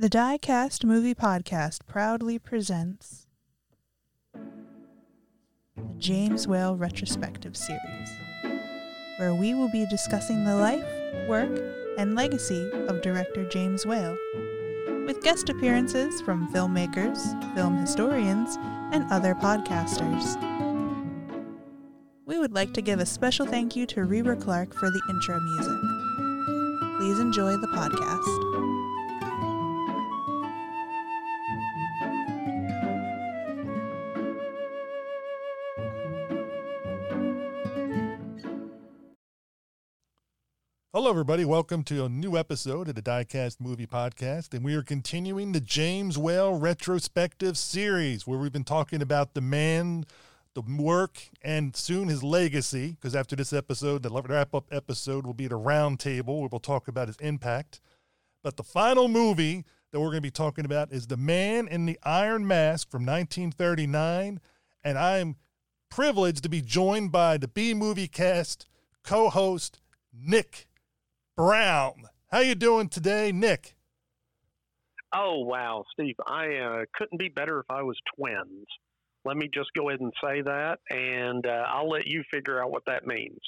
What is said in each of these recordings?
The Diecast Movie Podcast proudly presents the James Whale Retrospective Series, where we will be discussing the life, work, and legacy of director James Whale, with guest appearances from filmmakers, film historians, and other podcasters. We would like to give a special thank you to Reba Clark for the intro music. Please enjoy the podcast. Hello, everybody. Welcome to a new episode of the Diecast Movie Podcast. And we are continuing the James Whale retrospective series where we've been talking about the man, the work, and soon his legacy. Because after this episode, the wrap up episode will be at a round table where we'll talk about his impact. But the final movie that we're going to be talking about is The Man in the Iron Mask from 1939. And I'm privileged to be joined by the B Movie Cast co host, Nick Brown. How you doing today, Nick? Oh wow, Steve! I uh, couldn't be better if I was twins. Let me just go ahead and say that, and uh, I'll let you figure out what that means.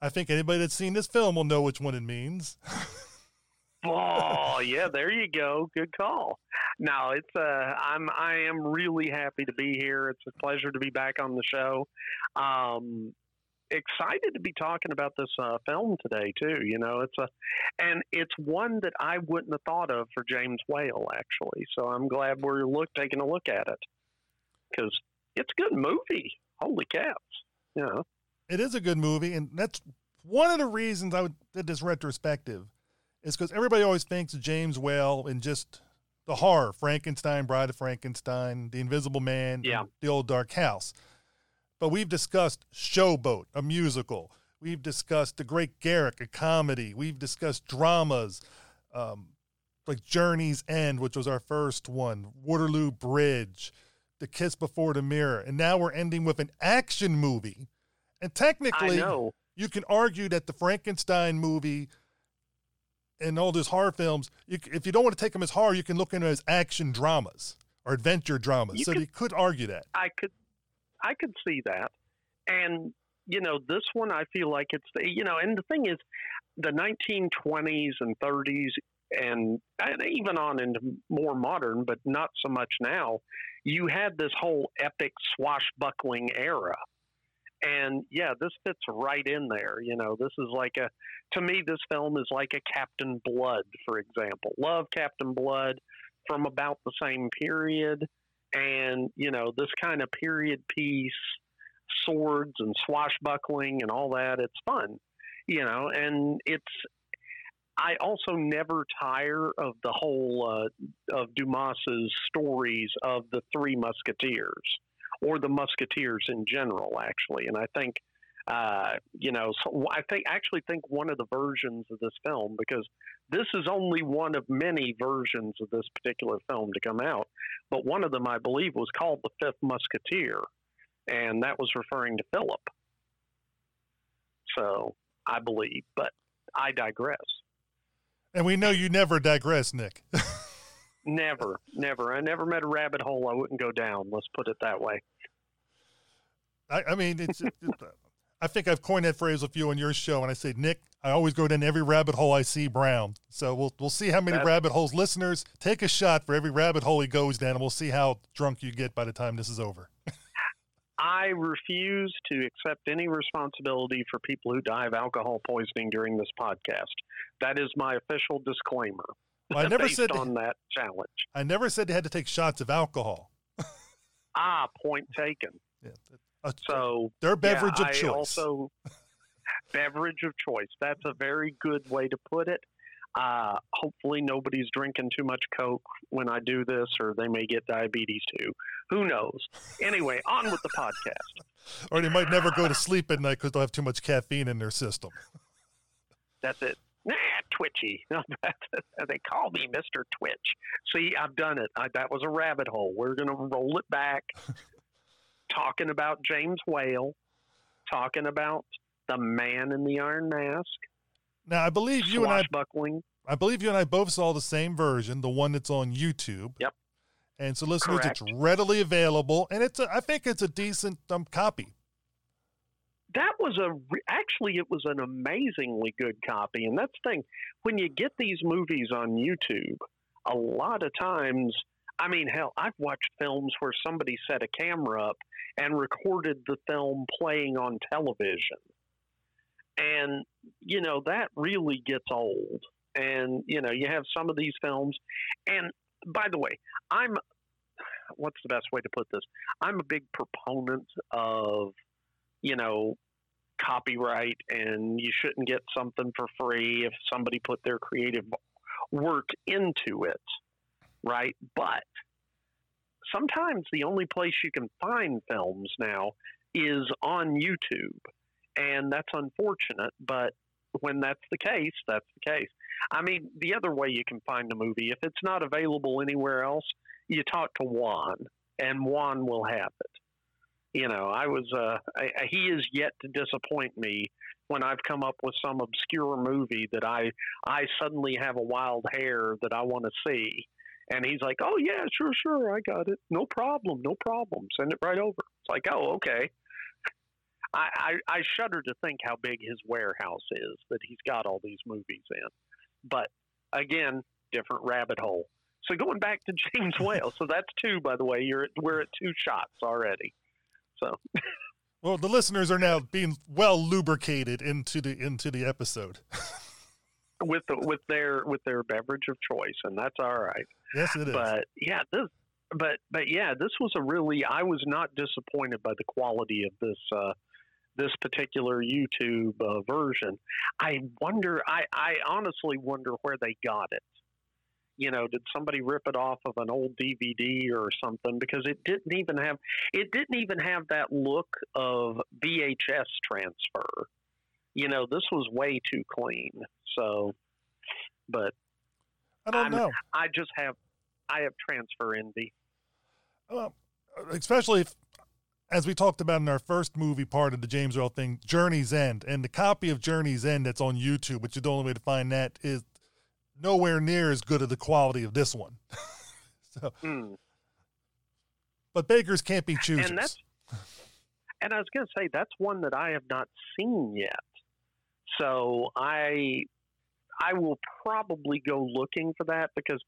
I think anybody that's seen this film will know which one it means. oh yeah, there you go. Good call. Now it's uh, I'm I am really happy to be here. It's a pleasure to be back on the show. Um, excited to be talking about this uh, film today too. You know, it's a, and it's one that I wouldn't have thought of for James Whale actually. So I'm glad we're look taking a look at it because it's a good movie. Holy cats! You know, it is a good movie, and that's one of the reasons I did this retrospective is because everybody always thinks of James Whale and just the horror, Frankenstein, Bride of Frankenstein, The Invisible Man, yeah. The Old Dark House. But we've discussed Showboat, a musical. We've discussed The Great Garrick, a comedy. We've discussed dramas um, like Journey's End, which was our first one, Waterloo Bridge, The Kiss Before the Mirror. And now we're ending with an action movie. And technically, you can argue that the Frankenstein movie and all those horror films, you, if you don't want to take them as horror, you can look at them as action dramas or adventure dramas. You so could, you could argue that. I could I could see that. And, you know, this one, I feel like it's you know, and the thing is, the 1920s and 30s and, and even on into more modern, but not so much now, you had this whole epic swashbuckling era. And yeah, this fits right in there. You know, this is like a, to me, this film is like a Captain Blood, for example. Love Captain Blood from about the same period and you know this kind of period piece swords and swashbuckling and all that it's fun you know and it's i also never tire of the whole uh, of dumas's stories of the three musketeers or the musketeers in general actually and i think uh, you know, so I think actually think one of the versions of this film because this is only one of many versions of this particular film to come out, but one of them I believe was called The Fifth Musketeer, and that was referring to Philip. So I believe, but I digress. And we know you never digress, Nick. never, never. I never met a rabbit hole I wouldn't go down. Let's put it that way. I, I mean, it's, it's I think I've coined that phrase with you on your show, and I say, Nick, I always go down every rabbit hole I see brown. So we'll we'll see how many That's, rabbit holes. Listeners, take a shot for every rabbit hole he goes down, and we'll see how drunk you get by the time this is over. I refuse to accept any responsibility for people who die of alcohol poisoning during this podcast. That is my official disclaimer. Well, I never said on that challenge. I never said they had to take shots of alcohol. ah, point taken. Yeah, a, so their beverage yeah, of choice. Also, beverage of choice. That's a very good way to put it. Uh, hopefully, nobody's drinking too much Coke when I do this, or they may get diabetes too. Who knows? Anyway, on with the podcast. or they might never go to sleep at night because they'll have too much caffeine in their system. That's it. Nah, twitchy. they call me Mr. Twitch. See, I've done it. I, that was a rabbit hole. We're going to roll it back talking about James Whale, talking about the man in the iron mask. Now, I believe you and I buckling. I believe you and I both saw the same version, the one that's on YouTube. Yep. And so, listeners, Correct. it's readily available, and it's a, I think it's a decent um, copy. that was a re- actually it was an amazingly good copy and that's the thing when you get these movies on youtube a lot of times i mean hell i've watched films where somebody set a camera up and recorded the film playing on television. And you know that really gets old. And you know you have some of these films. And by the way i'm what's the best way to put this? I'm a big proponent of you know, copyright and you shouldn't get something for free if somebody put their creative work into it, right? But sometimes the only place you can find films now is on YouTube. And that's unfortunate, but when that's the case, that's the case. I mean, the other way you can find a movie, if it's not available anywhere else, you talk to Juan, and Juan will have it you know, I was uh, I, he is yet to disappoint me when I've come up with some obscure movie that I I suddenly have a wild hair that I want to see, and he's like, "Oh yeah, sure, sure, I got it, no problem, no problem, send it right over." It's like, "Oh okay." I, I, I shudder to think how big his warehouse is that he's got all these movies in, but again, different rabbit hole. So going back to James Whale, so that's two, by the way. You're at, we're at two shots already. So, Well, the listeners are now being well lubricated into the into the episode. with the, with their with their beverage of choice, and that's all right. yes, it is. But yeah, this but but yeah, this was a really I was not disappointed by the quality of this uh, this particular YouTube uh, version. I wonder. I I honestly wonder where they got it. You know, did somebody rip it off of an old DVD or something? Because it didn't even have it didn't even have that look of VHS transfer. You know, this was way too clean. So, but I don't I'm- know. I just have I have transfer envy. Well, especially if, as we talked about in our first movie part of the James Whale thing, Journey's End, and the copy of Journey's End that's on YouTube, which is the only way to find that, is nowhere near as good of the quality of this one. so, Hmm. but bakers can't be choosers. And and I was going to say that's one that I have not seen yet. So I I will probably go looking for that because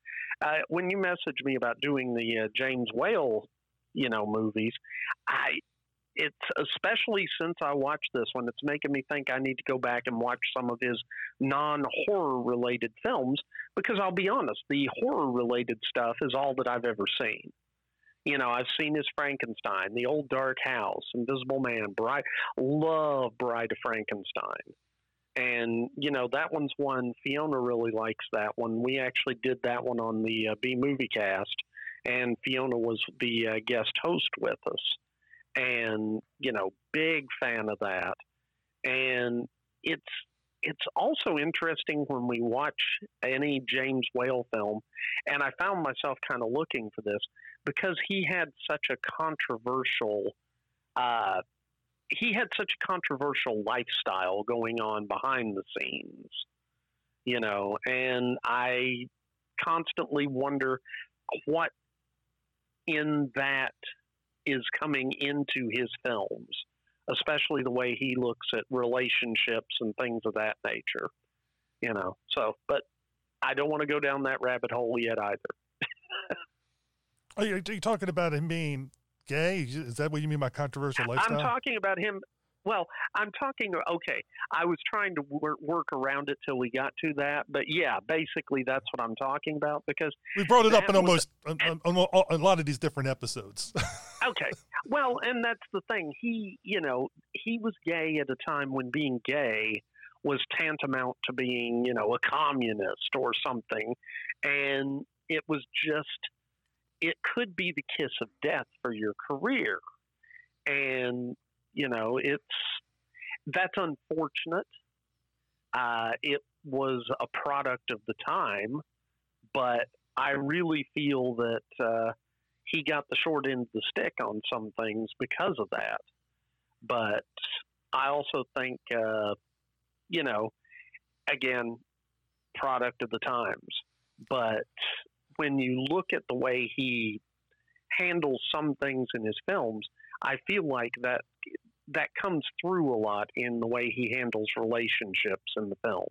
uh, when you messaged me about doing the uh, James Whale, you know, movies, I it's especially since I watched this one, it's making me think I need to go back and watch some of his non-horror related films because I'll be honest, the horror related stuff is all that I've ever seen. You know, I've seen his Frankenstein, The Old Dark House, Invisible Man, Bride. Love Bride of Frankenstein. And, you know, that one's one, Fiona really likes that one. We actually did that one on the uh, B Movie Cast, and Fiona was the uh, guest host with us. And, you know, big fan of that. And it's it's also interesting when we watch any James Whale film, and I found myself kind of looking for this because he had such a controversial uh, he had such a controversial lifestyle going on behind the scenes you know and i constantly wonder what in that is coming into his films especially the way he looks at relationships and things of that nature you know. So but i don't want to go down that rabbit hole yet either. Are you, are you talking about him being gay? Is that what you mean by controversial lifestyle? I'm talking about him. Well, I'm talking. Okay, I was trying to work, work around it till we got to that, but yeah, basically that's what I'm talking about. Because we brought it up in was- almost on, on, on a lot of these different episodes. okay, well, and that's the thing. He, you know, he was gay at a time when being gay was tantamount to being, you know, a communist or something, and it was just, it could be the kiss of death for your career, and you know, it's that's unfortunate. Uh, it was a product of the time, but I really feel that uh, he got the short end of the stick on some things because of that. But I also think, uh, you know, again, product of the times. But when you look at the way he handles some things in his films, I feel like that that comes through a lot in the way he handles relationships in the films.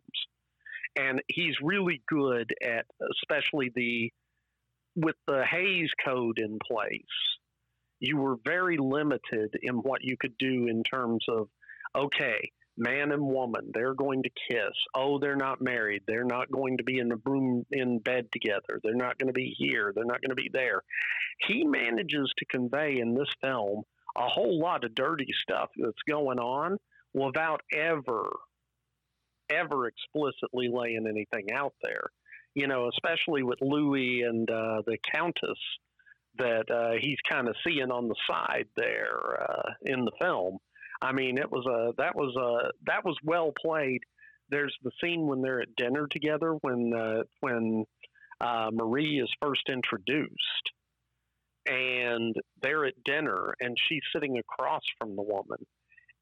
And he's really good at especially the with the Hays Code in place. You were very limited in what you could do in terms of okay, man and woman, they're going to kiss. Oh, they're not married. They're not going to be in the room in bed together. They're not going to be here. They're not going to be there. He manages to convey in this film a whole lot of dirty stuff that's going on without ever, ever explicitly laying anything out there. You know, especially with Louis and uh, the Countess that uh, he's kind of seeing on the side there uh, in the film I mean, it was a that was a that was well played. There's the scene when they're at dinner together when uh, when uh, Marie is first introduced, and they're at dinner, and she's sitting across from the woman,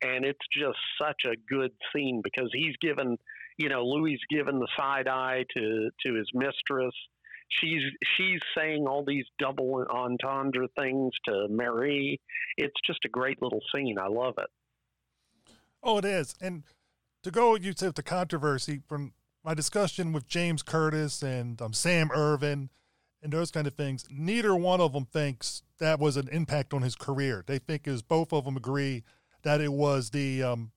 and it's just such a good scene because he's given, you know, Louis given the side eye to to his mistress. She's she's saying all these double entendre things to Marie. It's just a great little scene. I love it. Oh, it is. And to go, you said the controversy from my discussion with James Curtis and um, Sam Irvin and those kind of things, neither one of them thinks that was an impact on his career. They think is both of them agree that it was the um,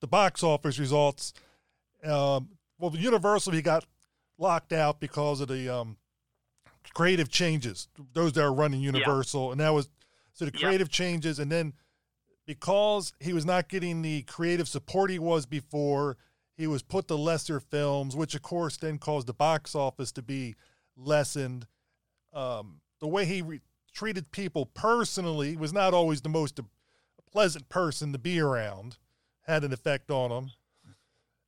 the box office results. Um, well, Universal he got locked out because of the um, creative changes. Those that are running Universal, yeah. and that was so the creative yeah. changes, and then because he was not getting the creative support he was before, he was put to lesser films, which of course then caused the box office to be lessened. Um, the way he re- treated people personally was not always the most pleasant person to be around, had an effect on him.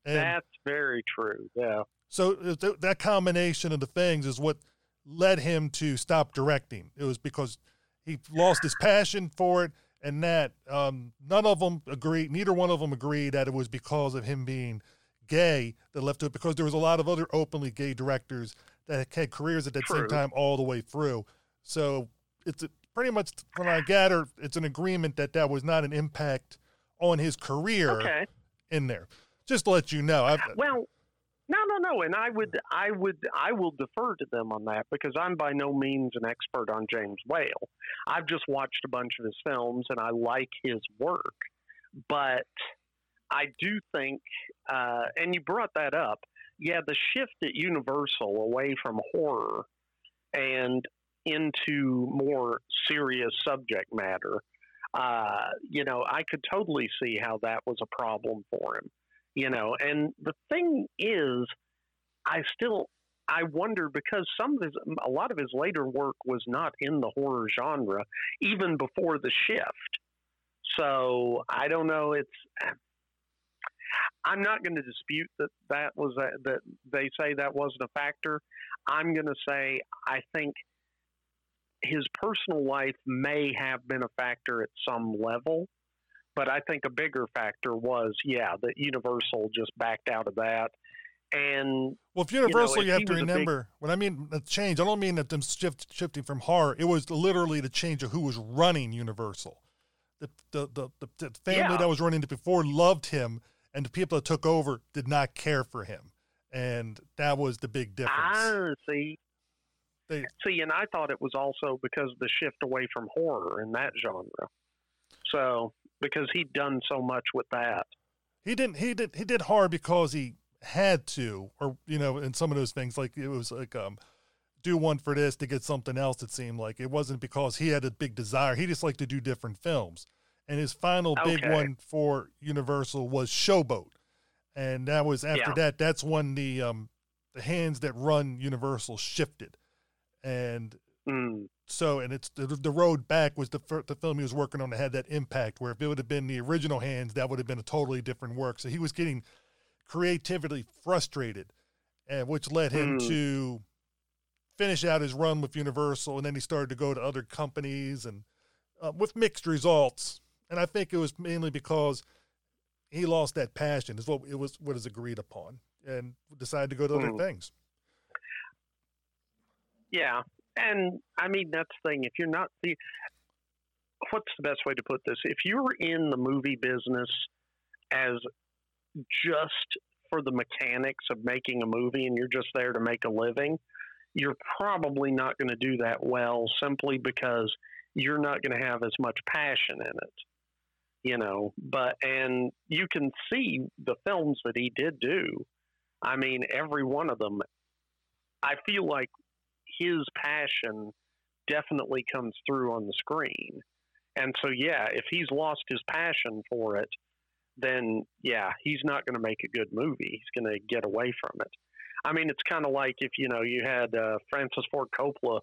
And That's very true. Yeah. So th- that combination of the things is what led him to stop directing. It was because he lost his passion for it and that um, none of them agreed. Neither one of them agreed that it was because of him being gay that left it. Because there was a lot of other openly gay directors that had careers at that True. same time all the way through. So it's a, pretty much, when I gather, it's an agreement that that was not an impact on his career okay. in there. Just to let you know. I've, well, no, no, no. And I would, I would, I will defer to them on that because I'm by no means an expert on James Whale. I've just watched a bunch of his films and I like his work. But I do think, uh, and you brought that up, yeah, the shift at Universal away from horror and into more serious subject matter, uh, you know, I could totally see how that was a problem for him you know. And the thing is, I still I wonder because some of his a lot of his later work was not in the horror genre even before the shift. So I don't know. It's I'm not going to dispute that that was a, that they say that wasn't a factor. I'm going to say I think his personal life may have been a factor at some level. But I think a bigger factor was, yeah, that Universal just backed out of that. And well, if Universal, you, know, you have to remember big, when I mean the change, I don't mean that them shift, shifting from horror. It was literally the change of who was running Universal. The the the, the, the family yeah. that was running it before loved him, and the people that took over did not care for him, and that was the big difference. Ah, see, they, see, and I thought it was also because of the shift away from horror in that genre. So because he'd done so much with that. He didn't. He did. He did hard because he had to, or you know, in some of those things, like it was like um, do one for this to get something else. It seemed like it wasn't because he had a big desire. He just liked to do different films. And his final okay. big one for Universal was Showboat, and that was after yeah. that. That's when the um, the hands that run Universal shifted, and mm. So, and it's the, the road back was the the film he was working on that had that impact. Where if it would have been the original hands, that would have been a totally different work. So he was getting creatively frustrated, and which led him mm. to finish out his run with Universal, and then he started to go to other companies and uh, with mixed results. And I think it was mainly because he lost that passion. Is what it was what is agreed upon. and decided to go to other Mm. things. Yeah, and I mean that's the thing. If you're not the, what's the best way to put this? If you're in the movie business as just for the mechanics of making a movie, and you're just there to make a living, you're probably not going to do that well. Simply because you're not going to have as much passion in it. You know, but and you can see the films that he did do. I mean, every one of them. I feel like his passion definitely comes through on the screen. And so, yeah, if he's lost his passion for it, then yeah, he's not going to make a good movie. He's going to get away from it. I mean, it's kind of like if you know you had uh, Francis Ford Coppola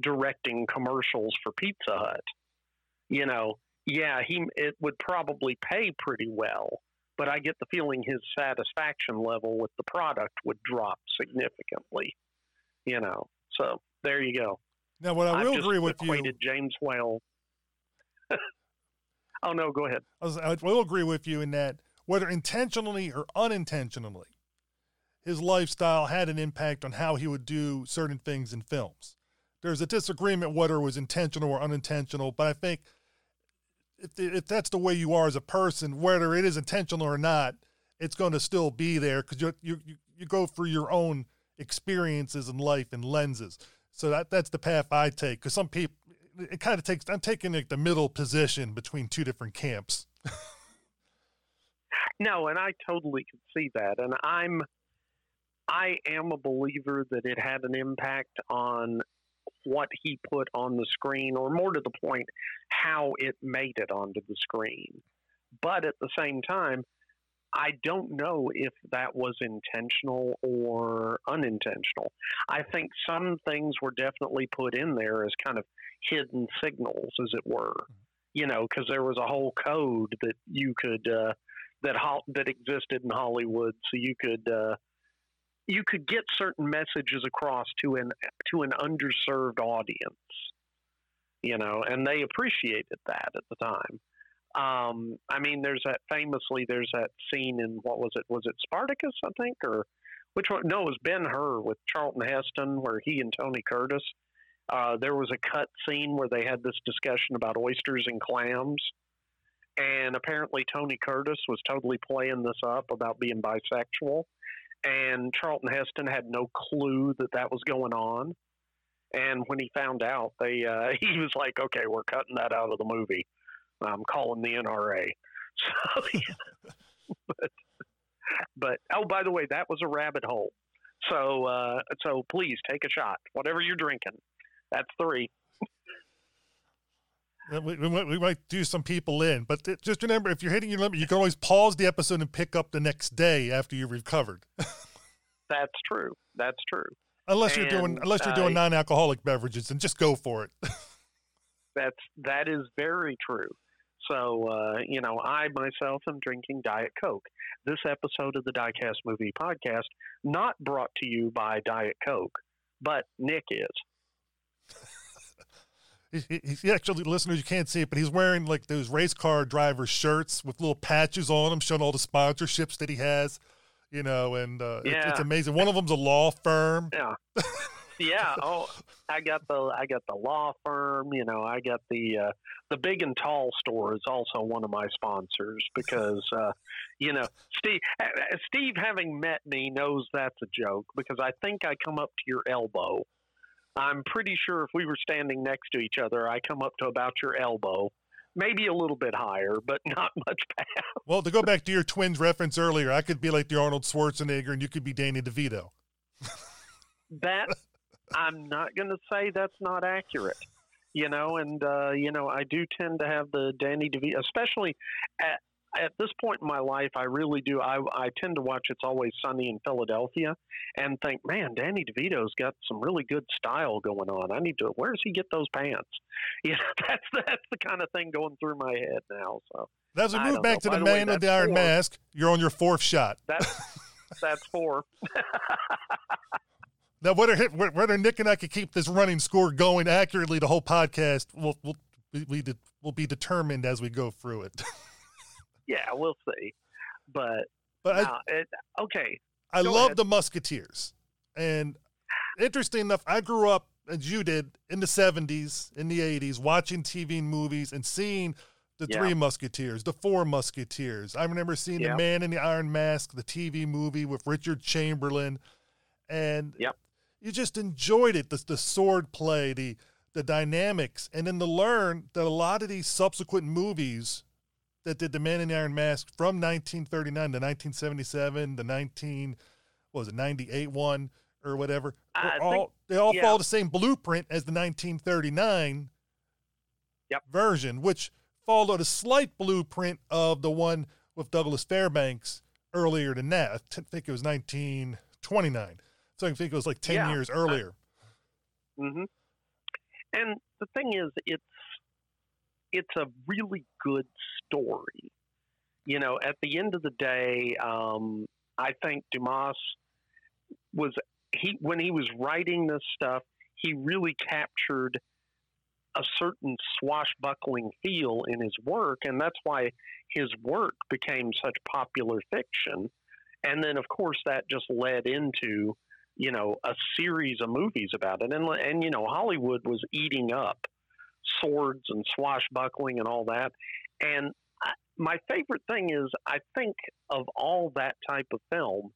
directing commercials for Pizza Hut. You know, yeah, he it would probably pay pretty well, but I get the feeling his satisfaction level with the product would drop significantly. You know, so there you go. Now, what I I've will agree with you, James Whale. oh no, go ahead. I, was, I will agree with you in that whether intentionally or unintentionally, his lifestyle had an impact on how he would do certain things in films. There's a disagreement whether it was intentional or unintentional, but I think if, if that's the way you are as a person, whether it is intentional or not, it's going to still be there because you, you you you go through your own experiences in life and lenses. So that that's the path I take because some people it kind of takes I'm taking like the middle position between two different camps. No, and I totally could see that, and I'm I am a believer that it had an impact on what he put on the screen, or more to the point, how it made it onto the screen. But at the same time, I don't know if that was intentional or unintentional. I think some things were definitely put in there as kind of hidden signals, as it were. You know, because there was a whole code that you could uh, that ho- that existed in Hollywood, so you could uh, you could get certain messages across to an to an underserved audience. You know, and they appreciated that at the time. Um, I mean, there's that famously. There's that scene in what was it? Was it Spartacus? I think, or which one? No, it was Ben Hur with Charlton Heston, where he and Tony Curtis. Uh, there was a cut scene where they had this discussion about oysters and clams, and apparently Tony Curtis was totally playing this up about being bisexual, and Charlton Heston had no clue that that was going on. And when he found out, they uh, he was like, "Okay, we're cutting that out of the movie." I'm calling the NRA. So, yeah. but, but oh, by the way, that was a rabbit hole. So, uh, so please take a shot, whatever you're drinking. That's three. Uh, We, we, might- we might do some people in, but th- just remember if you're hitting your limit, you can always pause the episode and pick up the next day after you've recovered. That's true. That's true. unless you're doing unless you're uh, doing non-alcoholic beverages, and just go for it. That's that is very true. So, uh, you know, I myself am drinking Diet Coke. This episode of the Diecast Movie Podcast not brought to you by Diet Coke, but Nick is. He, he, he actually, listeners, you can't see it, but he's wearing like those race car driver shirts with little patches on them, showing all the sponsorships that he has. You know, and uh, it's, it's amazing. One of them's a law firm. Yeah. yeah. Oh, I got the I got the law firm. You know, I got the uh, the big and tall store is also one of my sponsors because uh, you know Steve uh, uh, Steve having met me knows that's a joke because I think I come up to your elbow. I'm pretty sure if we were standing next to each other, I come up to about your elbow, maybe a little bit higher, but not much past. Well, to go back to your twins reference earlier, I could be like the Arnold Schwarzenegger, and you could be Danny DeVito. that I'm not going to say that's not accurate. You know, and uh, you know, I do tend to have the Danny DeVito, especially at at this point in my life. I really do. I I tend to watch It's Always Sunny in Philadelphia, and think, man, Danny DeVito's got some really good style going on. I need to. Where does he get those pants? You know, that's that's the kind of thing going through my head now. So we I move back know. to the the way, man with the iron four. mask, you're on your fourth shot. that's that's four. Now, whether whether Nick and I could keep this running score going accurately, the whole podcast will will we, we will be determined as we go through it. yeah, we'll see. But But I, now, it, okay, I Go love ahead. the Musketeers, and interesting enough, I grew up as you did in the '70s, in the '80s, watching TV and movies and seeing the Yeah. Three Musketeers, the Four Musketeers. I remember seeing Yeah. the Man in the Iron Mask, the TV movie with Richard Chamberlain, and Yep. You just enjoyed it. The, the sword play, the the dynamics, and then to learn that a lot of these subsequent movies that did the Man in the Iron Mask from 1939 to 1977, the 19 what was it 98 one or whatever, I were think- all they all yeah. follow the same blueprint as the 1939 Yep. version, which followed a slight blueprint of the one with Douglas Fairbanks earlier than that. i think it was 1929. So I think it was like 10 Yeah. years earlier. hmm And the thing is, it's it's a really good story. You know, at the end of the day, um, I think Dumas was he when he was writing this stuff, he really captured a certain swashbuckling feel in his work, and that's why his work became such popular fiction. And then, of course, that just led into you know a series of movies about it, and and you know Hollywood was eating up swords and swashbuckling and all that. And my favorite thing is, I think of all that type of film,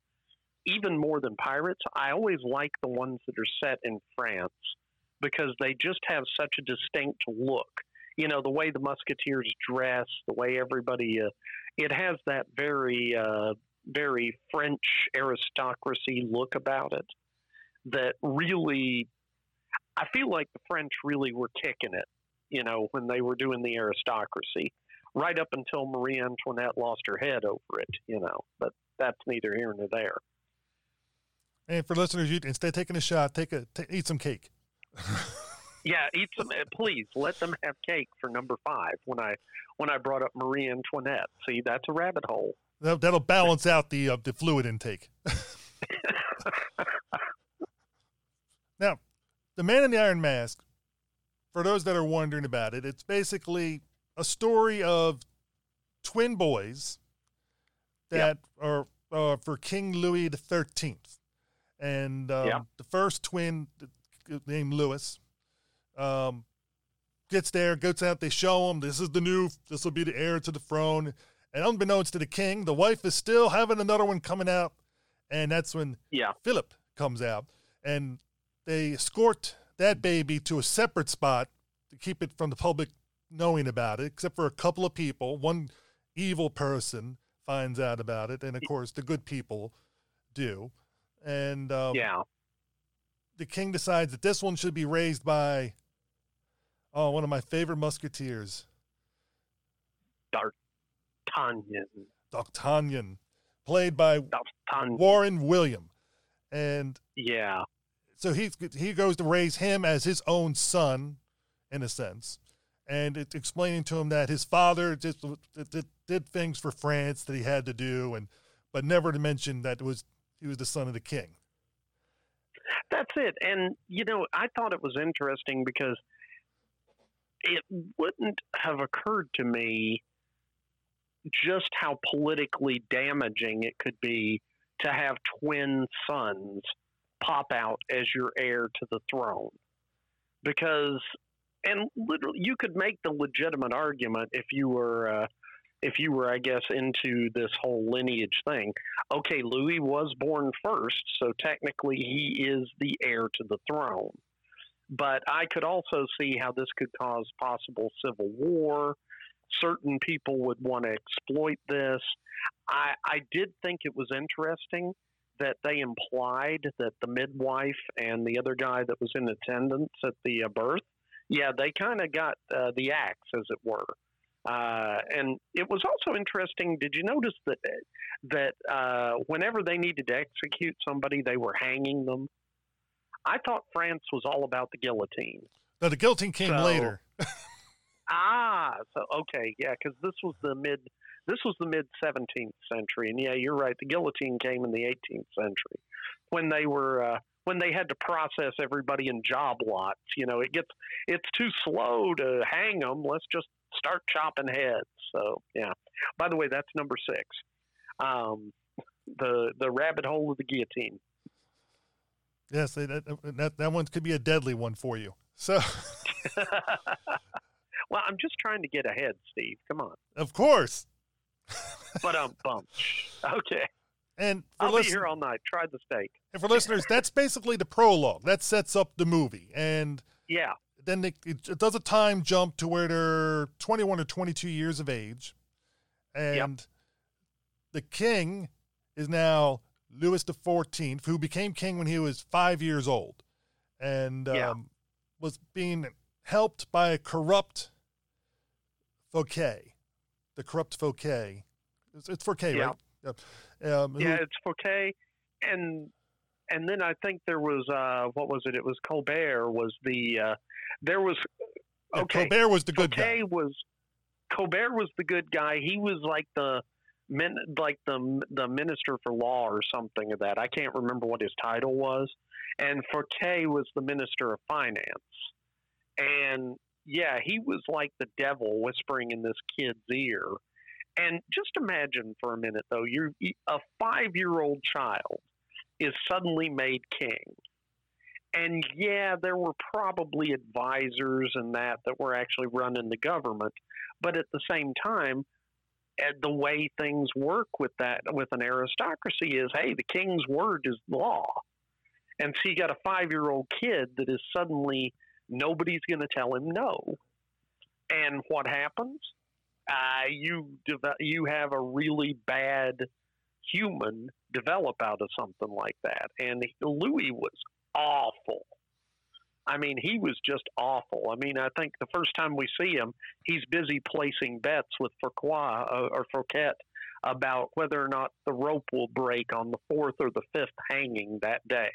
even more than pirates, I always like the ones that are set in France because they just have such a distinct look. You know, the way the musketeers dress, the way everybody, uh, it has that very, uh, very French aristocracy look about it that really, I feel like the French really were kicking it, you know, when they were doing the aristocracy, right up until Marie Antoinette lost her head over it, you know, but that's neither here nor there. And for listeners, you instead of taking a shot, take a ta eat some cake. Yeah, eat some. uh, Please let them have cake for number five. When I when I brought up Marie Antoinette, see that's a rabbit hole. That, that'll balance out the uh, the fluid intake. now, the Man in the Iron Mask. For those that are wondering about it, it's basically a story of twin boys that are uh, for King Louis the Thirteenth, and um, Yeah. the first twin named Louis um, gets there, goes out. They show him this is the new, this will be the heir to the throne. And unbeknownst to the king, the wife is still having another one coming out, and that's when Yeah, Philip comes out, and they escort that baby to a separate spot to keep it from the public knowing about it, except for a couple of people. One evil person finds out about it, and of course, the good people do. And um, yeah, the king decides that this one should be raised by, oh, one of my favorite musketeers, D'Artagnan, D'Artagnan, played by D'Artagnan. Warren William. And Yeah, so he he goes to raise him as his own son, in a sense, and it's explaining to him that his father just did, did things for France that he had to do, and but never to mention that it was he was the son of the king. That's it. And, you know, I thought it was interesting because it wouldn't have occurred to me just how politically damaging it could be to have twin sons pop out as your heir to the throne. Because, and literally, you could make the legitimate argument if you were. Uh, if you were, I guess, into this whole lineage thing, okay, Louis was born first, so technically he is the heir to the throne. But I could also see how this could cause possible civil war. Certain people would want to exploit this. I, I did think it was interesting that they implied that the midwife and the other guy that was in attendance at the uh, birth, yeah, they kind of got uh, the axe, as it were. Uh, and it was also interesting. Did you notice that that uh, whenever they needed to execute somebody, they were hanging them? I thought France was all about the guillotine. Now the guillotine came So- later. Ah, so okay, yeah, because this was the mid this was the mid 17th century, and yeah, you're right. The guillotine came in the 18th century when they were uh, when they had to process everybody in job lots. You know, it gets it's too slow to hang them. Let's just start chopping heads. So yeah. By the way, that's number six. Um, the the rabbit hole of the guillotine. Yes, that, that that one could be a deadly one for you. So, well, I'm just trying to get ahead, Steve. Come on. Of course. but um, bump. Okay. And I'll listen- be here all night. Try the steak. And for listeners, that's basically the prologue. That sets up the movie, and yeah, then it, it, does a time jump to where they're 21 or 22 years of age, and yep. the king is now Louis the Fourteenth, who became king when he was five years old, and yeah. um, was being helped by a corrupt Fouquet, the corrupt Fouquet. It's, it's Fouquet, yeah. right? Um, yeah, it's Fouquet, and and then I think there was uh, what was it? It was Colbert was the uh, there was okay. Yeah, Colbert was the good Fouquet guy. Was Colbert was the good guy? He was like the min, like the the minister for law or something of that. I can't remember what his title was. And Fouquet was the minister of finance. And yeah, he was like the devil whispering in this kid's ear. And just imagine for a minute though, you're a 5-year-old child is suddenly made king. And yeah, there were probably advisors and that that were actually running the government, but at the same time, eh, the way things work with that with an aristocracy is, hey, the king's word is law, and so you got a five-year-old kid that is suddenly nobody's going to tell him no, and what happens? Uh, you you have a really bad human develop out of something like that. And Louis was awful. I mean, he was just awful. I mean, I think the first time we see him, he's busy placing bets with Fouquet uh, or Fouquet about whether or not the rope will break on the fourth or the fifth hanging that day.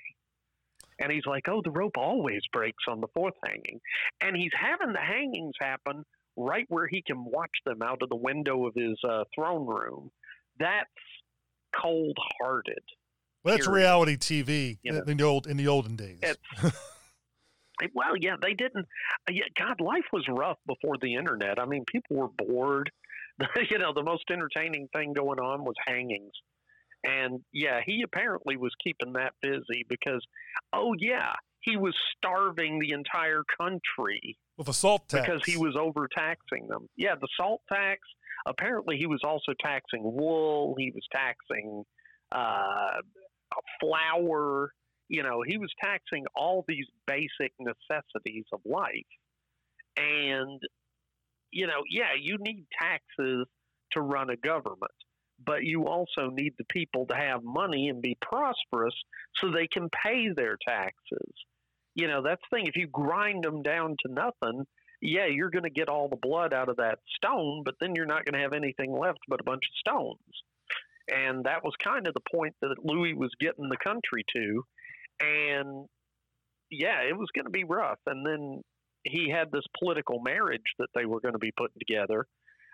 And he's like, oh, the rope always breaks on the fourth hanging. And he's having the hangings happen right where he can watch them out of the window of his uh, throne room. That's cold hearted. Well, that's reality TV you know, in the old in the olden days. well, yeah, they didn't. Uh, yeah, God, life was rough before the internet. I mean, people were bored. you know, the most entertaining thing going on was hangings. And yeah, he apparently was keeping that busy because, oh yeah, he was starving the entire country with a salt tax because he was overtaxing them. Yeah, the salt tax apparently he was also taxing wool. He was taxing uh, flour. You know, he was taxing all these basic necessities of life. And, you know, yeah, you need taxes to run a government, but you also need the people to have money and be prosperous so they can pay their taxes. You know, that's the thing. If you grind them down to nothing, yeah, you're going to get all the blood out of that stone, but then you're not going to have anything left but a bunch of stones. And that was kind of the point that Louis was getting the country to. And yeah, it was going to be rough. And then he had this political marriage that they were going to be putting together.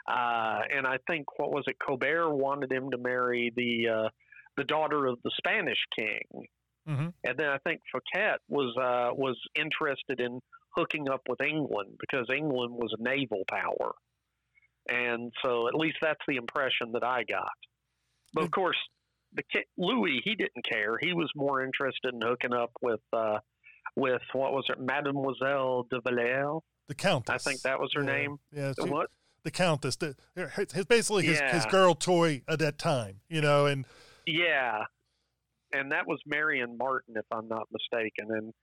Uh, and I think what was it? Colbert wanted him to marry the uh, the daughter of the Spanish king, mm-hmm. and then I think Fouquet was uh, was interested in hooking up with England because England was a naval power. And so at least that's the impression that I got. But of course, the Louis, he didn't care. He was more interested in hooking up with uh, with what was it, Mademoiselle de Valère? The Countess. I think that was her yeah. name. Yeah. She, what? The Countess. The, his, basically his, yeah. his girl toy at that time, you know, and yeah, and that was Marion Martin, if I'm not mistaken, and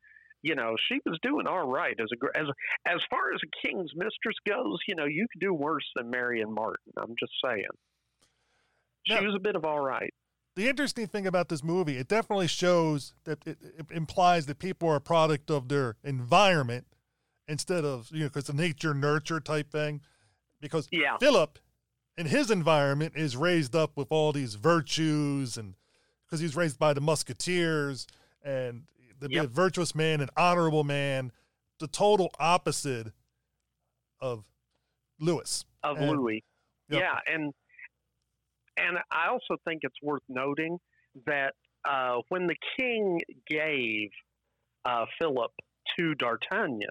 you know, she was doing all right as a as as far as a king's mistress goes. You know, you could do worse than Marion Martin. I'm just saying. She now, was a bit of all right. The interesting thing about this movie, it definitely shows that it, it implies that people are a product of their environment instead of you know, because the nature nurture type thing. Because yeah. Philip, in his environment, is raised up with all these virtues and because he's raised by the musketeers and to be yep. a virtuous man, an honorable man, the total opposite of Louis. Of and, Louis. Yep. Yeah, and and I also think it's worth noting that uh, when the king gave uh, Philip to D'Artagnan,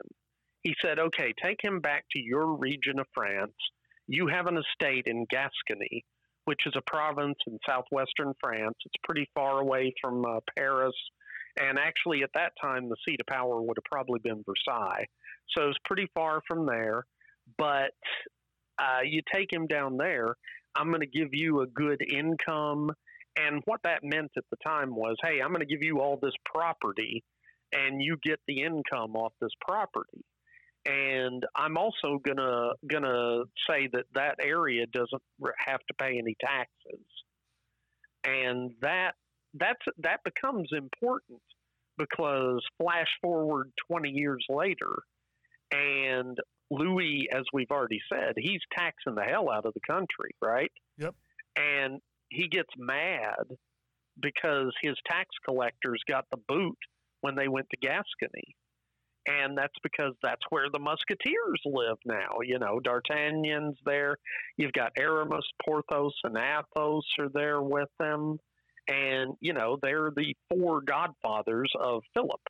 he said, "Okay, take him back to your region of France. You have an estate in Gascony which is a province in southwestern France. It's pretty far away from uh, Paris. And actually, at that time, the seat of power would have probably been Versailles. So it's pretty far from there. But uh, you take him down there, I'm going to give you a good income. And what that meant at the time was, hey, I'm going to give you all this property, and you get the income off this property. And I'm also gonna gonna say that that area doesn't have to pay any taxes, and that that's that becomes important because flash forward 20 years later, and Louis, as we've already said, he's taxing the hell out of the country, right? Yep. And he gets mad because his tax collectors got the boot when they went to Gascony. And that's because that's where the Musketeers live now. You know, D'Artagnan's there. You've got Aramis, Porthos, and Athos are there with them. And, you know, they're the four godfathers of Philip.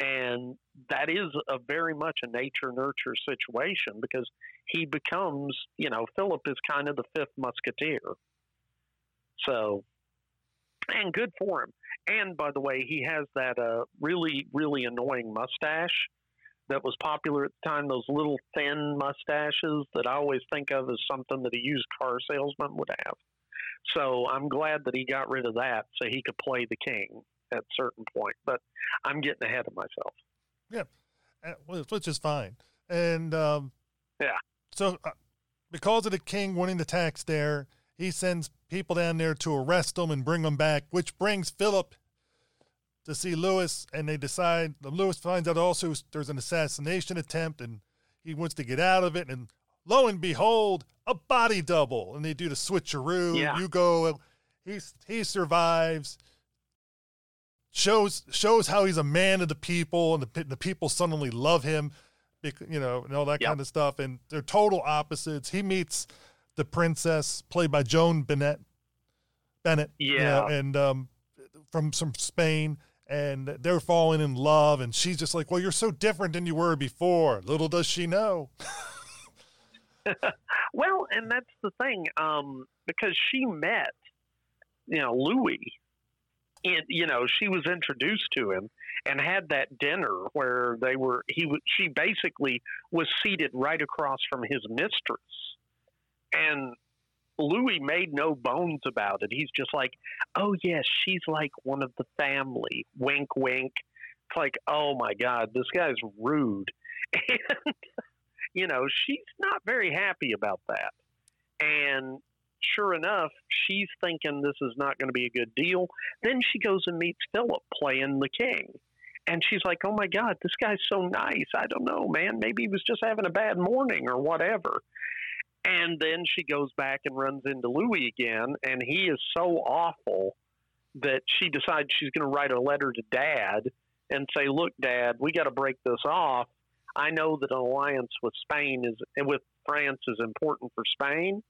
And that is a very much a nature nurture situation because he becomes, you know, Philip is kind of the fifth musketeer. So, and good for him. And by the way, he has that uh, really, really annoying mustache that was popular at the time. Those little thin mustaches that I always think of as something that a used car salesman would have. So I'm glad that he got rid of that so he could play the king at a certain point. But I'm getting ahead of myself. Yeah, which is fine. And um, yeah, so uh, because of the king winning the tax there, he sends people down there to arrest him and bring them back, which brings Philip to see Lewis, and they decide. Lewis finds out also there's an assassination attempt, and he wants to get out of it. And lo and behold, a body double, and they do the switcheroo. Yeah. You go, he he survives. Shows shows how he's a man of the people, and the the people suddenly love him, you know, and all that Yep. kind of stuff. And they're total opposites. He meets the princess, played by Joan Bennett. Bennett, you know, Yeah. and um, from from Spain, and they're falling in love, and she's just like, "Well, you're so different than you were before." Little does she know. Well, and that's the thing, um, because she met, you know, Louis. And you know, she was introduced to him and had that dinner where they were. He was. She basically was seated right across from his mistress, and Louis made no bones about it. He's just like, "Oh yes, she's like one of the family." Wink, wink. It's like, "Oh my God, this guy's rude," and you know, she's not very happy about that. And sure enough, she's thinking this is not going to be a good deal. Then she goes and meets Philip playing the king. And she's like, oh my God, this guy's so nice. I don't know, man. Maybe he was just having a bad morning or whatever. And then she goes back and runs into Louis again. And he is so awful that she decides she's going to write a letter to dad and say, look, dad, we got to break this off. I know that an alliance with Spain is and with France is important for Spain,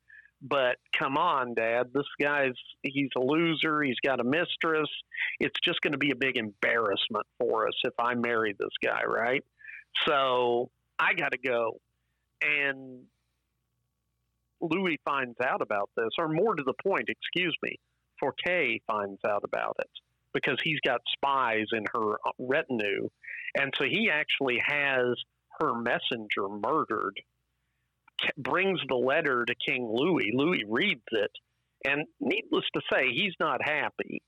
but come on, Dad, this guy's he's a loser. He's got a mistress. It's just going to be a big embarrassment for us if I marry this guy, right? So I got to go, and Louis finds out about this, or more to the point, excuse me, Fouquet finds out about it because he's got spies in her uh, retinue, and so he actually has her messenger murdered brings the letter to King Louis. Louis reads it, and needless to say, he's not happy.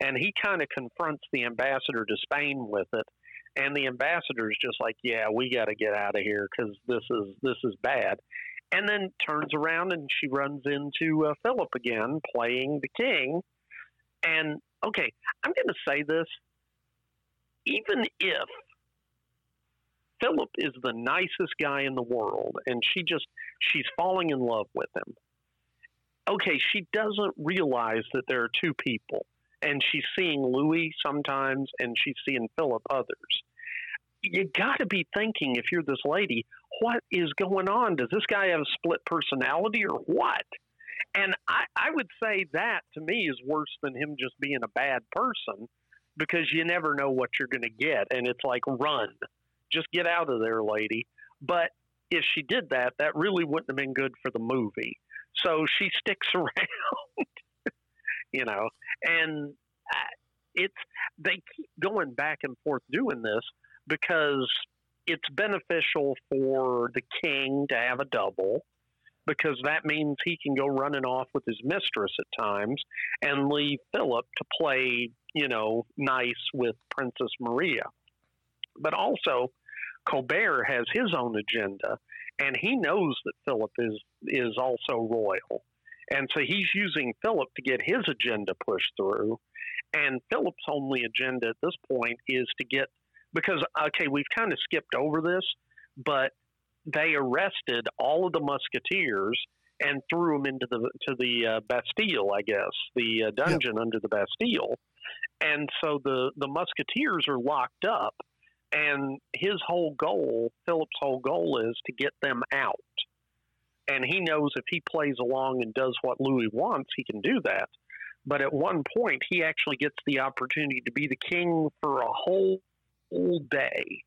And he kind of confronts the ambassador to Spain with it, and the ambassador's just like, "Yeah, we got to get out of here because this is this is bad." And then turns around and she runs into uh, Philip again, playing the king. And okay, I'm going to say this: even if Philip is the nicest guy in the world, and she just she's falling in love with him. Okay, she doesn't realize that there are two people, and she's seeing Louis sometimes, and she's seeing Philip others. You got to be thinking if you're this lady, what is going on? Does this guy have a split personality or what? And I, I would say that to me is worse than him just being a bad person because you never know what you're going to get. And it's like, run just get out of there, lady. But if she did that, that really wouldn't have been good for the movie. So she sticks around you know, and it's they keep going back and forth doing this because it's beneficial for the king to have a double because that means he can go running off with his mistress at times and leave Philip to play, you know, nice with Princess Maria. But also, Colbert has his own agenda, and he knows that Philip is is also royal, and so he's using Philip to get his agenda pushed through. And Philip's only agenda at this point is to get because okay, we've kind of skipped over this, but they arrested all of the musketeers and threw them into the to the uh, Bastille, I guess, the uh, dungeon yeah. under the Bastille. And so the the musketeers are locked up, and his whole goal, Philip's whole goal, is to get them out. And he knows if he plays along and does what Louis wants, he can do that. But at one point, he actually gets the opportunity to be the king for a whole, whole day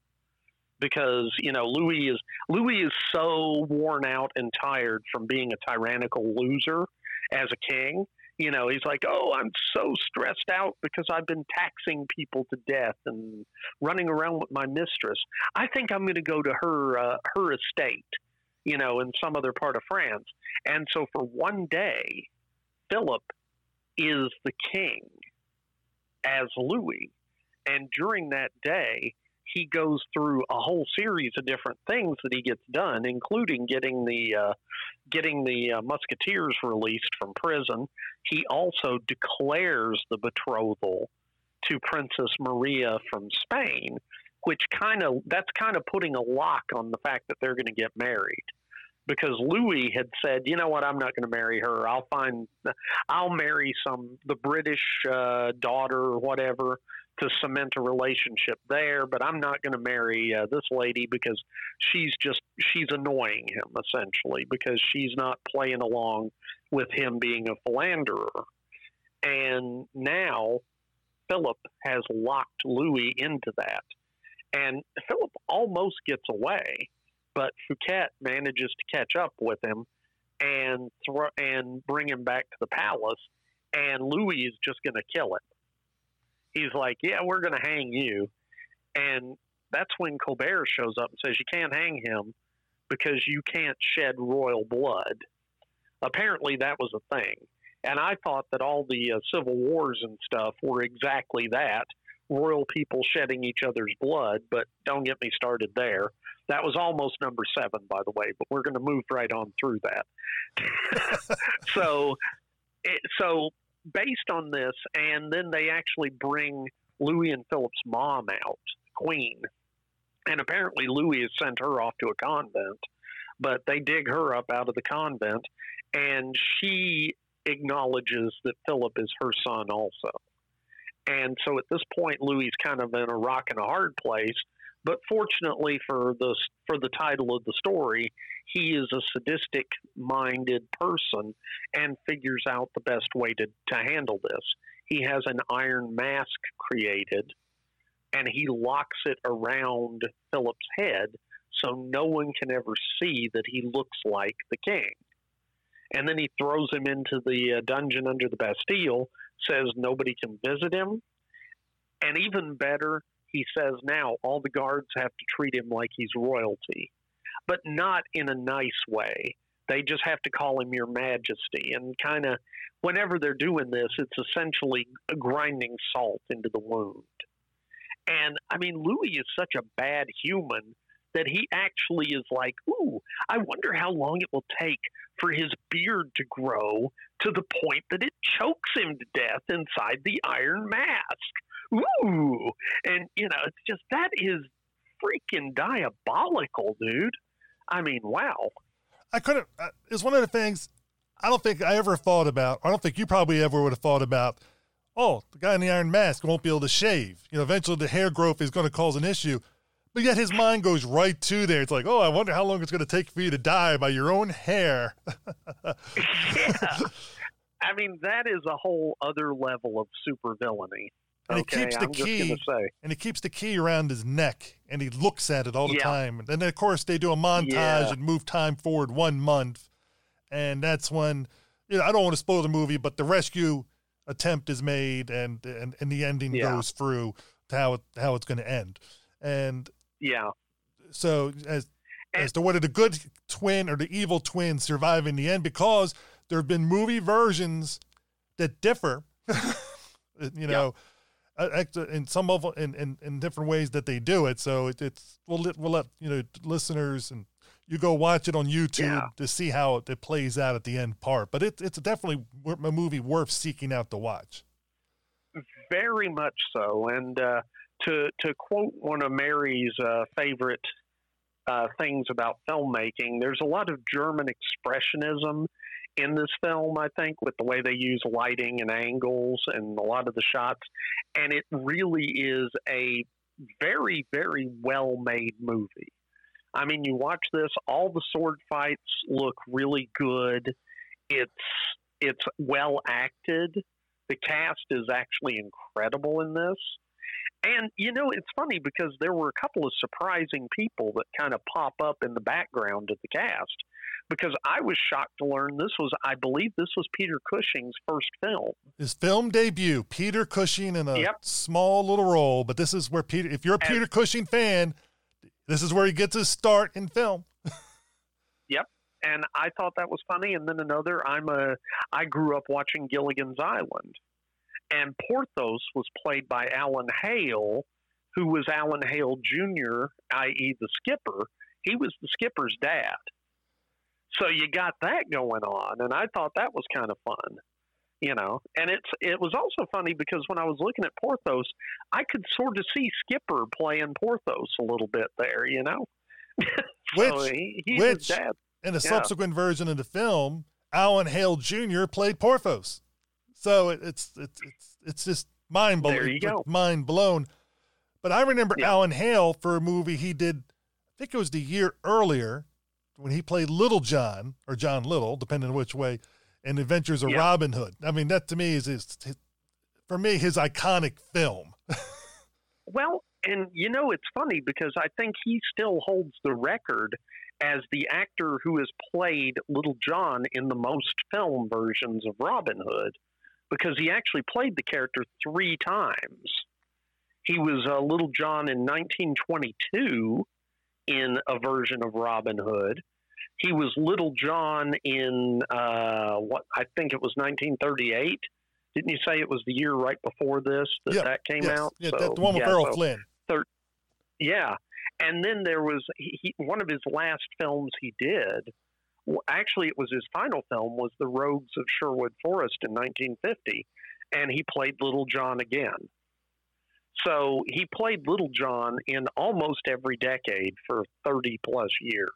because you know Louis is Louis is so worn out and tired from being a tyrannical loser as a king. You know, he's like, "Oh, I'm so stressed out because I've been taxing people to death and running around with my mistress. I think I'm going to go to her uh, her estate, you know, in some other part of France." And so for one day, Philip is the king as Louis, and during that day, he goes through a whole series of different things that he gets done, including getting the uh, getting the uh, musketeers released from prison. He also declares the betrothal to Princess Maria from Spain, which kind of that's kind of putting a lock on the fact that they're going to get married. Because Louis had said, you know what, I'm not going to marry her. I'll find, I'll marry some the British uh, daughter or whatever to cement a relationship there, but I'm not going to marry uh, this lady because she's just she's annoying him essentially because she's not playing along with him being a philanderer. And now Philip has locked Louis into that. And Philip almost gets away, but Fouquet manages to catch up with him and throw, and bring him back to the palace. And Louis is just going to kill him he's like, "Yeah, we're going to hang you," and that's when Colbert shows up and says, "You can't hang him because you can't shed royal blood." Apparently, that was a thing, and I thought that all the uh, civil wars and stuff were exactly that royal people shedding each other's blood. But don't get me started there. That was almost number seven, by the way, but we're going to move right on through that. so, it, so based on this, and then they actually bring Louis and Philip's mom out, Queen, and apparently Louis has sent her off to a convent, but they dig her up out of the convent, and she acknowledges that Philip is her son also. And so at this point, Louis is kind of in a rock and a hard place but fortunately for the for the title of the story, he is a sadistic minded person and figures out the best way to, to handle this. He has an iron mask created and he locks it around Philip's head so no one can ever see that he looks like the king. And then he throws him into the uh, dungeon under the Bastille, says nobody can visit him. And even better, he says now all the guards have to treat him like he's royalty, but not in a nice way. They just have to call him your majesty and kind of whenever they're doing this, it's essentially grinding salt into the wound. And I mean, Louis is such a bad human that he actually is like, ooh, I wonder how long it will take for his beard to grow to the point that it chokes him to death inside the iron mask ooh, and you know, it's just that is freaking diabolical, dude. I mean, wow. I couldn't. Uh, it's one of the things I don't think I ever thought about. I don't think you probably ever would have thought about. Oh, the guy in the iron mask won't be able to shave. You know, eventually the hair growth is going to cause an issue. But yet his mind goes right to there. It's like, oh, I wonder how long it's going to take for you to die by your own hair. yeah. I mean, that is a whole other level of super villainy. And okay, he keeps the I'm key, and he keeps the key around his neck, and he looks at it all the Yeah. time. And then, of course, they do a montage Yeah. and move time forward one month, and that's when you know I don't want to spoil the movie, but the rescue attempt is made and and, and the ending Yeah. goes through to how it, how it's going to end. And Yeah. so as And- as to whether the good twin or the evil twin survive in the end, because there have been movie versions that differ, you know, in some of in, in in different ways that they do it. So it, it's we'll let, we'll let you know listeners and you go watch it on YouTube Yeah. to see how it, it plays out at the end part. But it, it's definitely a movie worth seeking out to watch. Very much so. And uh, to to quote one of Mary's uh, favorite uh, things about filmmaking, there's a lot of German expressionism in this film. I think with the way they use lighting and angles and a lot of the shots, and it really is a very very well made movie. I mean, you watch this, all the sword fights look really good. It's it's well acted. The cast is actually incredible in this. And you know, it's funny because there were a couple of surprising people that kind of pop up in the background of the cast. Because I was shocked to learn this was, I believe, this was Peter Cushing's first film. His film debut, Peter Cushing in a Yep. small little role, but this is where Peter. If you're a And- Peter Cushing fan, this is where he gets his start in film. Yep. And I thought that was funny. And then another, I'm a, I grew up watching Gilligan's Island, and Porthos was played by Alan Hale, who was Alan Hale Jr., i.e., the skipper. He was the skipper's dad. So you got that going on, and I thought that was kind of fun, you know. And it's it was also funny because when I was looking at Porthos, I could sort of see Skipper playing Porthos a little bit there, you know. so Which- he, which-. In a Yeah. subsequent version of the film, Alan Hale Jr. played Porthos. So it, it's it's it's it's just mind blowing. You go. Mind blown. But I remember Yeah. Alan Hale for a movie he did. I think it was the year earlier when he played Little John or John Little, depending on which way, in Adventures of Yeah. Robin Hood. I mean, that to me is his, his for me his iconic film. Well, and you know, it's funny because I think he still holds the record as the actor who has played Little John in the most film versions of Robin Hood because he actually played the character three times. He was uh, Little John in 1922 in a version of Robin Hood. He was Little John in uh, what I think it was 1938. Didn't you say it was the year right before this that Yeah, that came Yes. out? Yeah, So, that, the one with yeah, Errol so- Flynn. yeah, and then there was he, he, one of his last films he did. Actually, it was his final film was The Rogues of Sherwood Forest in 1950, and he played Little John again. So he played Little John in almost every decade for 30 plus years.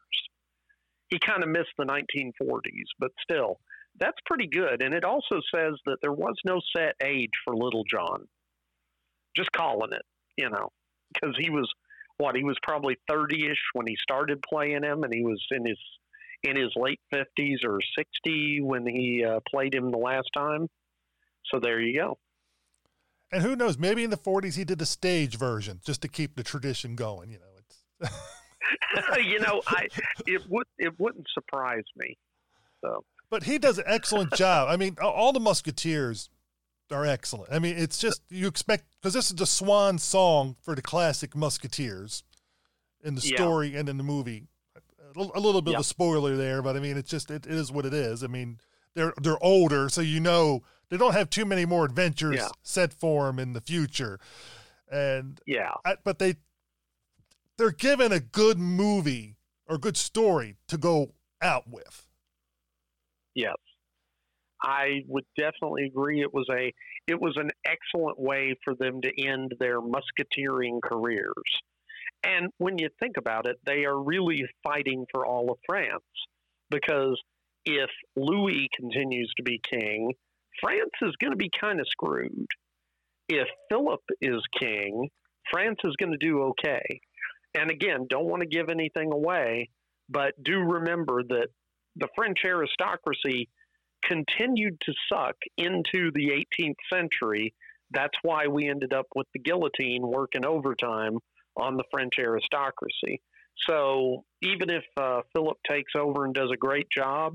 He kind of missed the 1940s, but still, that's pretty good. And it also says that there was no set age for Little John. Just calling it, you know, because he was what he was probably 30ish when he started playing him and he was in his in his late 50s or 60 when he uh, played him the last time so there you go And who knows? Maybe in the 40s he did the stage version just to keep the tradition going. You know, it's you know i it would it wouldn't surprise me so but he does an excellent job. I mean, all the Musketeers are excellent. I mean, it's just you expect because this is the swan song for the classic Musketeers in the Yeah. story and in the movie. A little- a little bit Yeah. of a spoiler there, but I mean, it's just it, it is what it is. I mean, they're they're older, so you know they don't have too many more adventures Yeah. set for them in the future, and yeah. I, but they they're given a good movie or good story to go out with. yes. I would definitely agree. It was a it was an excellent way for them to end their musketeering careers. And when you think about it they are really fighting for all of france because if louis continues to be king france is going to be kind of screwed if philip is king france is going to do okay and again don't want to give anything away but do remember that the french aristocracy continued to suck into the 18th century. That's why we ended up with the guillotine working overtime on the French aristocracy. So even if uh, Philip takes over and does a great job,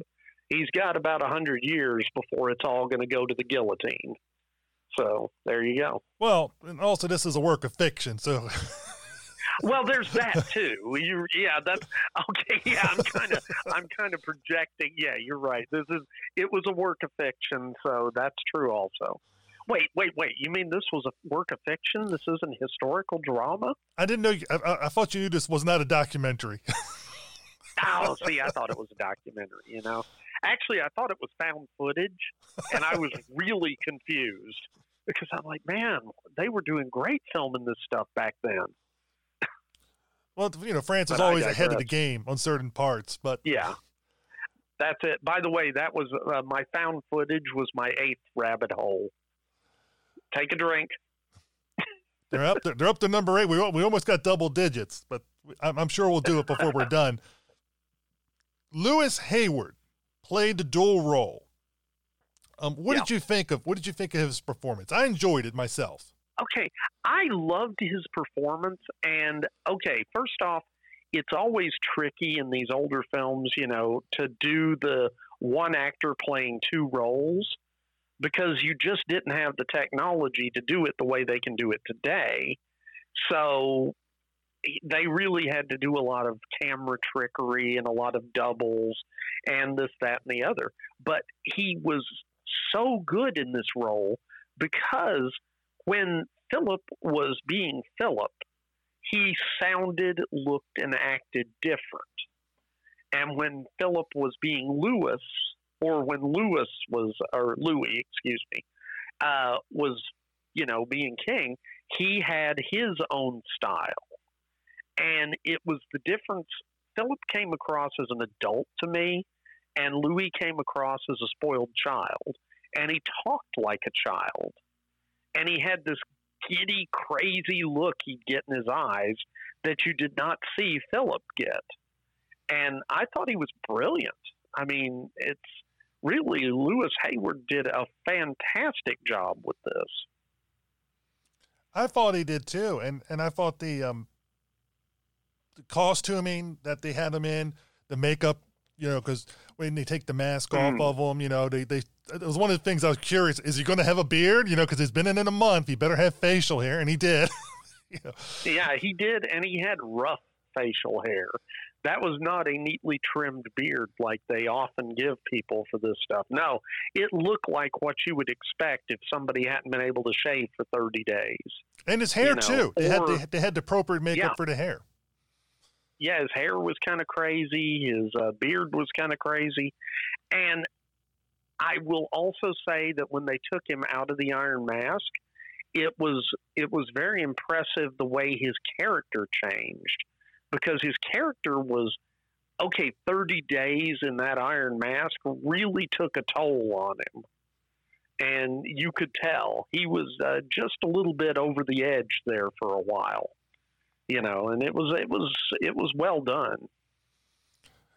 he's got about 100 years before it's all going to go to the guillotine. So there you go. Well, and also this is a work of fiction, so Well, there's that too. You, yeah, that's okay. Yeah, I'm kind of, I'm kind of projecting. Yeah, you're right. This is, it was a work of fiction, so that's true also. Wait, wait, wait. You mean this was a work of fiction? This isn't historical drama? I didn't know. You, I- I thought you knew this was not a documentary. Oh, see, I thought it was a documentary. You know, actually, I thought it was found footage, and I was really confused because I'm like, man, they were doing great filming this stuff back then. well, you know, France is always ahead of the game on certain parts, but Yeah. That's it. By the way, that was uh, my found footage was my eighth rabbit hole. Take a drink. they're up. To, they're up to number eight. We we almost got double digits, but I'm, I'm sure we'll do it before we're done. Louis Hayward played the dual role. Um, what Yeah. did you think of? What did you think of his performance? I enjoyed it myself. Okay, I loved his performance. And okay, first off, it's always tricky in these older films, you know, to do the one actor playing two roles because you just didn't have the technology to do it the way they can do it today. So they really had to do a lot of camera trickery and a lot of doubles and this, that, and the other. But he was so good in this role because when Philip was being Philip, he sounded, looked, and acted different. And when Philip was being Lewis, or when Lewis was, or Louis, excuse me, uh, was, you know, being king, he had his own style. And it was the difference. Philip came across as an adult to me, and Louis came across as a spoiled child. And he talked like a child. And he had this giddy, crazy look he'd get in his eyes that you did not see Philip get. And I thought he was brilliant. I mean, it's really Louis Hayward did a fantastic job with this. I thought he did too, and and I thought the um the costuming that they had them in, the makeup, you know, because when they take the mask Mm. off of them, you know, they they it was one of the things I was curious: is he going to have a beard? You know, because he's been in it a month, he better have facial hair, and he did. you know, Yeah, he did, and he had rough facial hair. That was not a neatly trimmed beard like they often give people for this stuff. No, it looked like what you would expect if somebody hadn't been able to shave for 30 days. and his hair You know, too. They had or- they, they had the appropriate makeup Yeah. for the hair. Yeah, his hair was kind of crazy. His uh, beard was kind of crazy. And I will also say that when they took him out of the Iron Mask, it was it was very impressive the way his character changed because his character was okay. Thirty days in that Iron Mask really took a toll on him, and you could tell he was uh, just a little bit over the edge there for a while you know, and it was it was it was well done.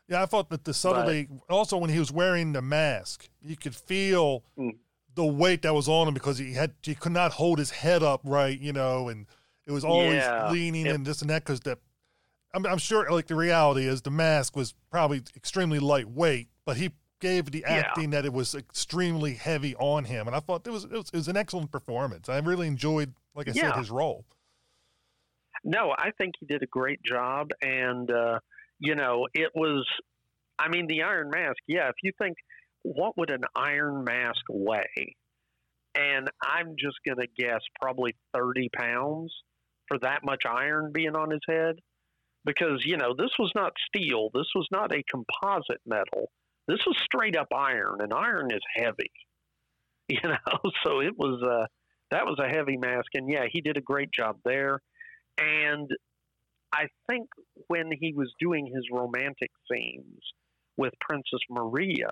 Yeah, I thought that the subtlety. also, when he was wearing the mask, you could feel Mm. the weight that was on him because he had he could not hold his head up right, you know, and it was always Yeah. leaning Yep. and this and that. Because that, I'm, I'm sure, like the reality is, the mask was probably extremely lightweight, but he gave the Yeah. acting that it was extremely heavy on him, and I thought it was it was, it was an excellent performance. I really enjoyed, like I said, his role. No, I think he did a great job, and uh, you know, it was. I mean, the Iron Mask. Yeah, if you think, what would an Iron Mask weigh? And I'm just going to guess probably 30 pounds for that much iron being on his head, because you know this was not steel. This was not a composite metal. This was straight up iron, and iron is heavy. You know, so it was. Uh, that was a heavy mask, and yeah, he did a great job there. And I think when he was doing his romantic scenes with Princess Maria,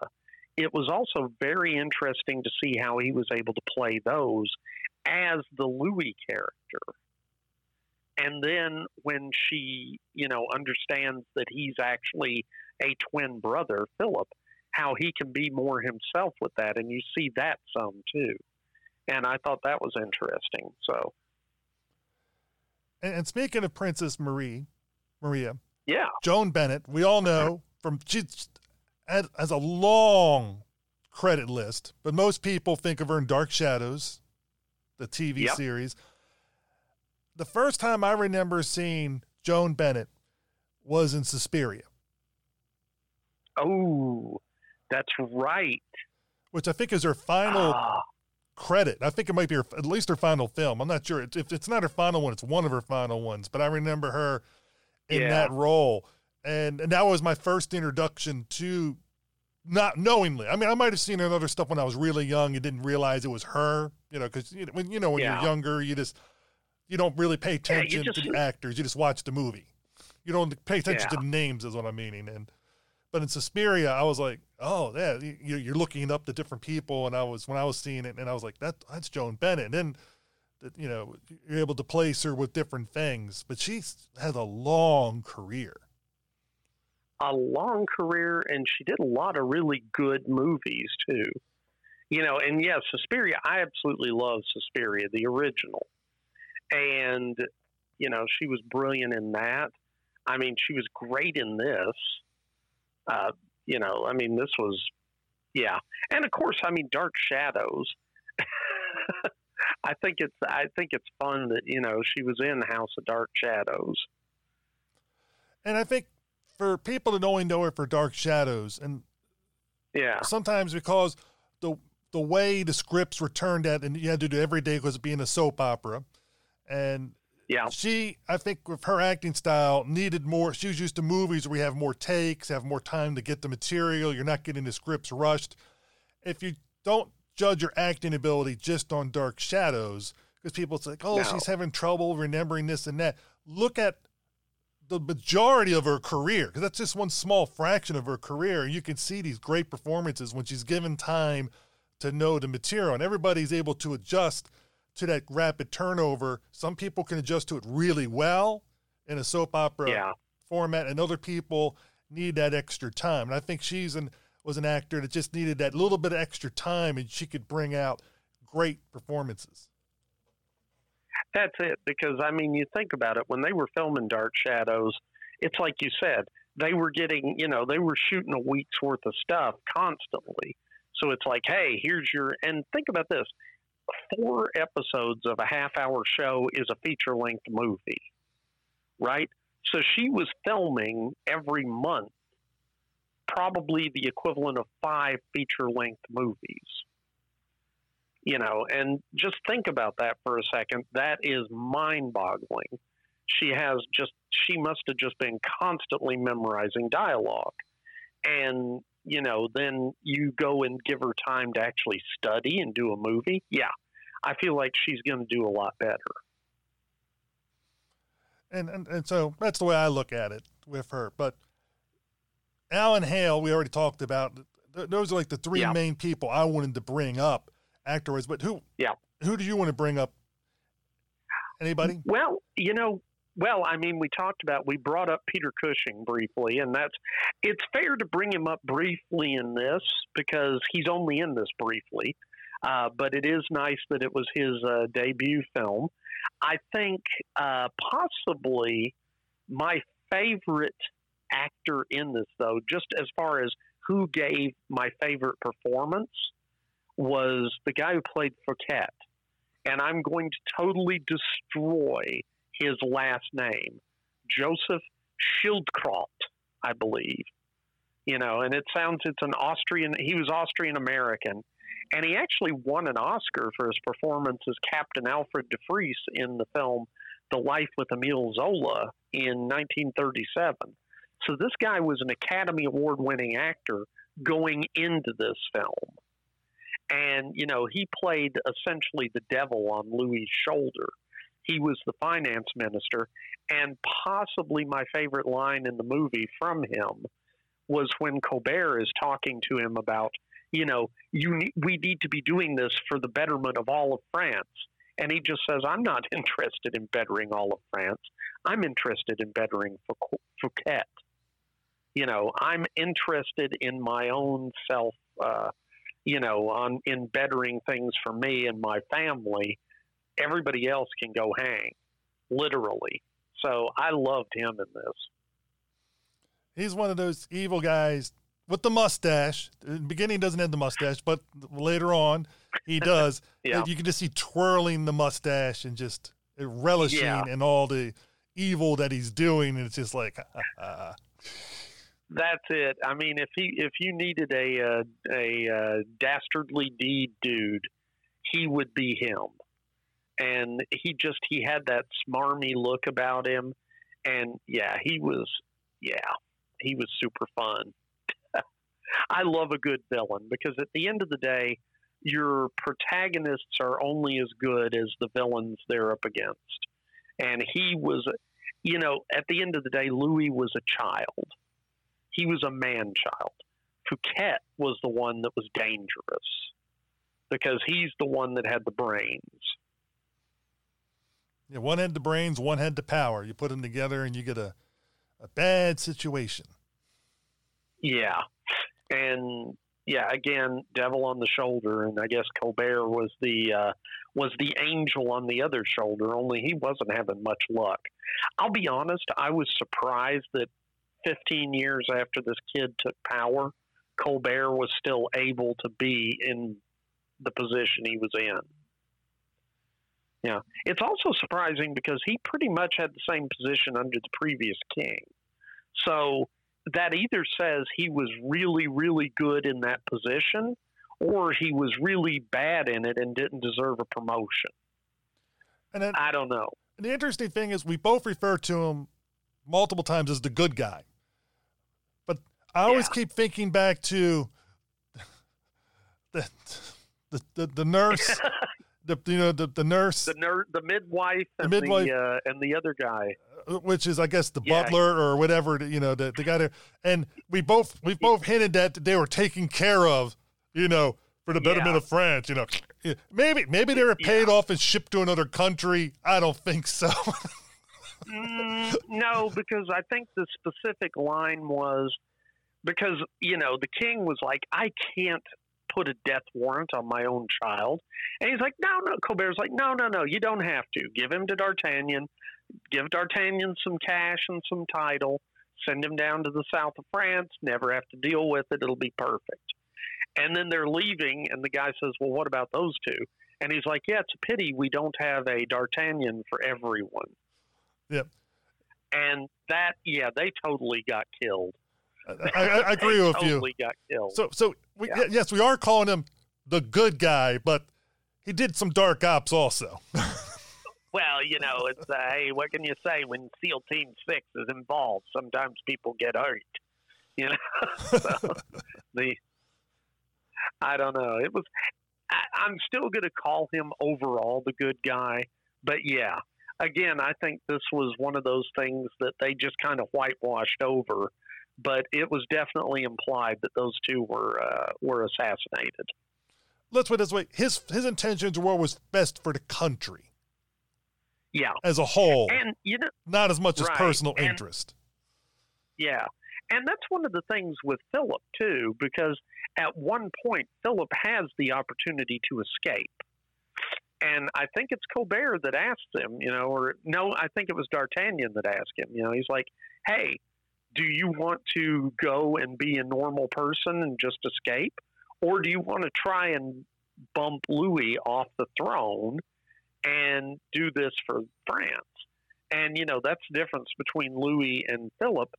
it was also very interesting to see how he was able to play those as the Louis character. And then when she, you know, understands that he's actually a twin brother, Philip, how he can be more himself with that. And you see that some too. And I thought that was interesting. So, And, and speaking of Princess Marie, Maria, yeah. Joan Bennett, we all know from she has, a long credit list, but most people think of her in Dark Shadows, the TV Yep. series. The first time I remember seeing Joan Bennett was in Suspiria, Oh, that's right. which I think is her final Ah, credit. I think it might be her, at least her final film. I'm not sure if it's not her final one. It's one of her final ones, but I remember her in Yeah. that role, and, and that was my first introduction to not knowingly. I mean, I might have seen her in other stuff when I was really young and didn't realize it was her. You know, because you know, when you know when Yeah. you're younger, you just you don't really pay attention just- to the actors. You just watch the movie. You don't pay attention to the names, is what I'm meaning. And but in Suspiria, I was like, oh yeah, you, you're looking up the different people, and I was when I was seeing it, and I was like, that that's Joan Bennett. And then, you know, you're able to place her with different things, but she's had a long career. a long career, and she did a lot of really good movies too. You know, and yes, Suspiria. I absolutely love Suspiria, the original, and you know she was brilliant in that. I mean, she was great in this. Uh, you know, I mean, this was, yeah, and of course, I mean, Dark Shadows. I think it's I think it's fun that you know she was in House of Dark Shadows. And I think for people that only know her for Dark Shadows, and Yeah, sometimes because the the way the scripts were turned out, and you had to do every day because being a soap opera, and yeah, she, I think, with her acting style, needed more. She was used to movies where we have more takes, have more time to get the material. You're not getting the scripts rushed. If you don't judge your acting ability just on Dark Shadows, because people say, "Oh, No. she's having trouble remembering this and that," look at the majority of her career, because that's just one small fraction of her career. You can see these great performances when she's given time to know the material, and everybody's able to adjust to that rapid turnover. Some people can adjust to it really well in a soap opera yeah. format, and other people need that extra time. And I think she's an was an actor that just needed that little bit of extra time, and she could bring out great performances. That's it. Because I mean, you think about it. When they were filming Dark Shadows, it's like you said, they were getting, you know, they were shooting a week's worth of stuff constantly. So it's like, hey, here's your. And think about this: four episodes of a half-hour show is a feature-length movie, right? So she was filming every month, probably the equivalent of five feature-length movies. You know and just think about that for a second. That is mind boggling she has just she must have just been constantly memorizing dialogue. And you know then you go and give her time to actually study and do a movie yeah i feel like she's going to do a lot better And, and and so that's the way I look at it with her. But Alan Hale, we already talked about. Those are like the three Yeah. main people I wanted to bring up afterwards. But who? Yeah. Who do you want to bring up? Anybody? Well, you know, well, I mean, we talked about we brought up Peter Cushing briefly, and that's it's fair to bring him up briefly in this because he's only in this briefly. Uh, but it is nice that it was his uh, debut film. I think uh, possibly my favorite actor in this, though, just as far as who gave my favorite performance, was the guy who played Fouquet and I'm going to totally destroy his last name, Joseph Schildkraut, I believe. You know, and it sounds it's an Austrian. He was Austrian American, and he actually won an Oscar for his performance as Captain Alfred de Vries in the film The Life with Emile Zola in 1937. So this guy was an Academy Award winning actor going into this film and you know he played essentially the devil on Louis' shoulder. He was the finance minister, and possibly my favorite line in the movie from him was when Colbert is talking to him about, you know, you ne- we need to be doing this for the betterment of all of France, and he just says, "I'm not interested in bettering all of France. I'm interested in bettering Fouqu- Fouquet. You know, I'm interested in my own self." Uh, you know, on in bettering things for me and my family, everybody else can go hang, literally. So I loved him in this. He's one of those evil guys with the mustache. In the beginning, he doesn't have the mustache, but later on, he does. Yeah. You can just see twirling the mustache and just relishing Yeah. in all the evil that he's doing. And it's just like, That's it. I mean, if he if you needed a uh, a uh, dastardly deed dude, he would be him. And he just he had that smarmy look about him, and yeah, he was yeah, he was super fun. I love a good villain because at the end of the day, your protagonists are only as good as the villains they're up against. And he was, you know, at the end of the day, Louis was a child he was a man child. Fouquet was the one that was dangerous because he's the one that had the brains. Yeah, one had the brains, one had the power. You put them together and you get a, a bad situation. Yeah. And yeah, again, devil on the shoulder and I guess Colbert was the uh, was the angel on the other shoulder, only he wasn't having much luck. I'll be honest, I was surprised that 15 years after this kid took power, Colbert was still able to be in the position he was in. Yeah. It's also surprising because he pretty much had the same position under the previous king. So that either says he was really, really good in that position or he was really bad in it and didn't deserve a promotion. And then I don't know. the interesting thing is we both refer to him multiple times as the good guy. But I always Yeah. keep thinking back to the the, the, the nurse, the you know the, the nurse, The ner- the midwife The and midwife- the uh, and the other guy. which is I guess the Yeah. butler or whatever you know the, the guy there, and we both we both hinted that they were taken care of, you know, for the betterment Yeah. of France. You know, maybe maybe they were paid Yeah. off and shipped to another country. I don't think so. Mm, no, because I think the specific line was because you know the king was like, I can't put a death warrant on my own child, and he's like, No, no. Colbert's like, No, no, no. You don't have to. Give him to D'Artagnan. Give D'Artagnan some cash and some title. Send him down to the south of France. Never have to deal with it. It'll be perfect. And then they're leaving, and the guy says, Well, what about those two? And he's like, Yeah, it's a pity we don't have a D'Artagnan for everyone. Yep. And that, yeah, they totally got killed. I, I, I agree with you. Totally got killed. So, so we, Yeah. yes, we are calling him the good guy, but he did some dark ops also. well, you know, it's uh, hey, what can you say when SEAL Team Six is involved? Sometimes people get hurt. You know, so the I don't know. It was. I, I'm still going to call him overall the good guy, but yeah. Again, I think this was one of those things that they just kind of whitewashed over, but it was definitely implied that those two were uh, were assassinated. Let's put it this way: his his intentions were what was best for the country Yeah, as a whole, and you know, not as much as personal and- interest. Yeah. And that's one of the things with Philip, too, because at one point, Philip has the opportunity to escape. And I think it's Colbert that asked him, you know, or no, I think it was D'Artagnan that asked him, you know, he's like, hey, do you want to go and be a normal person and just escape? Or do you want to try and bump Louis off the throne and do this for France? And, you know, that's the difference between Louis and Philip.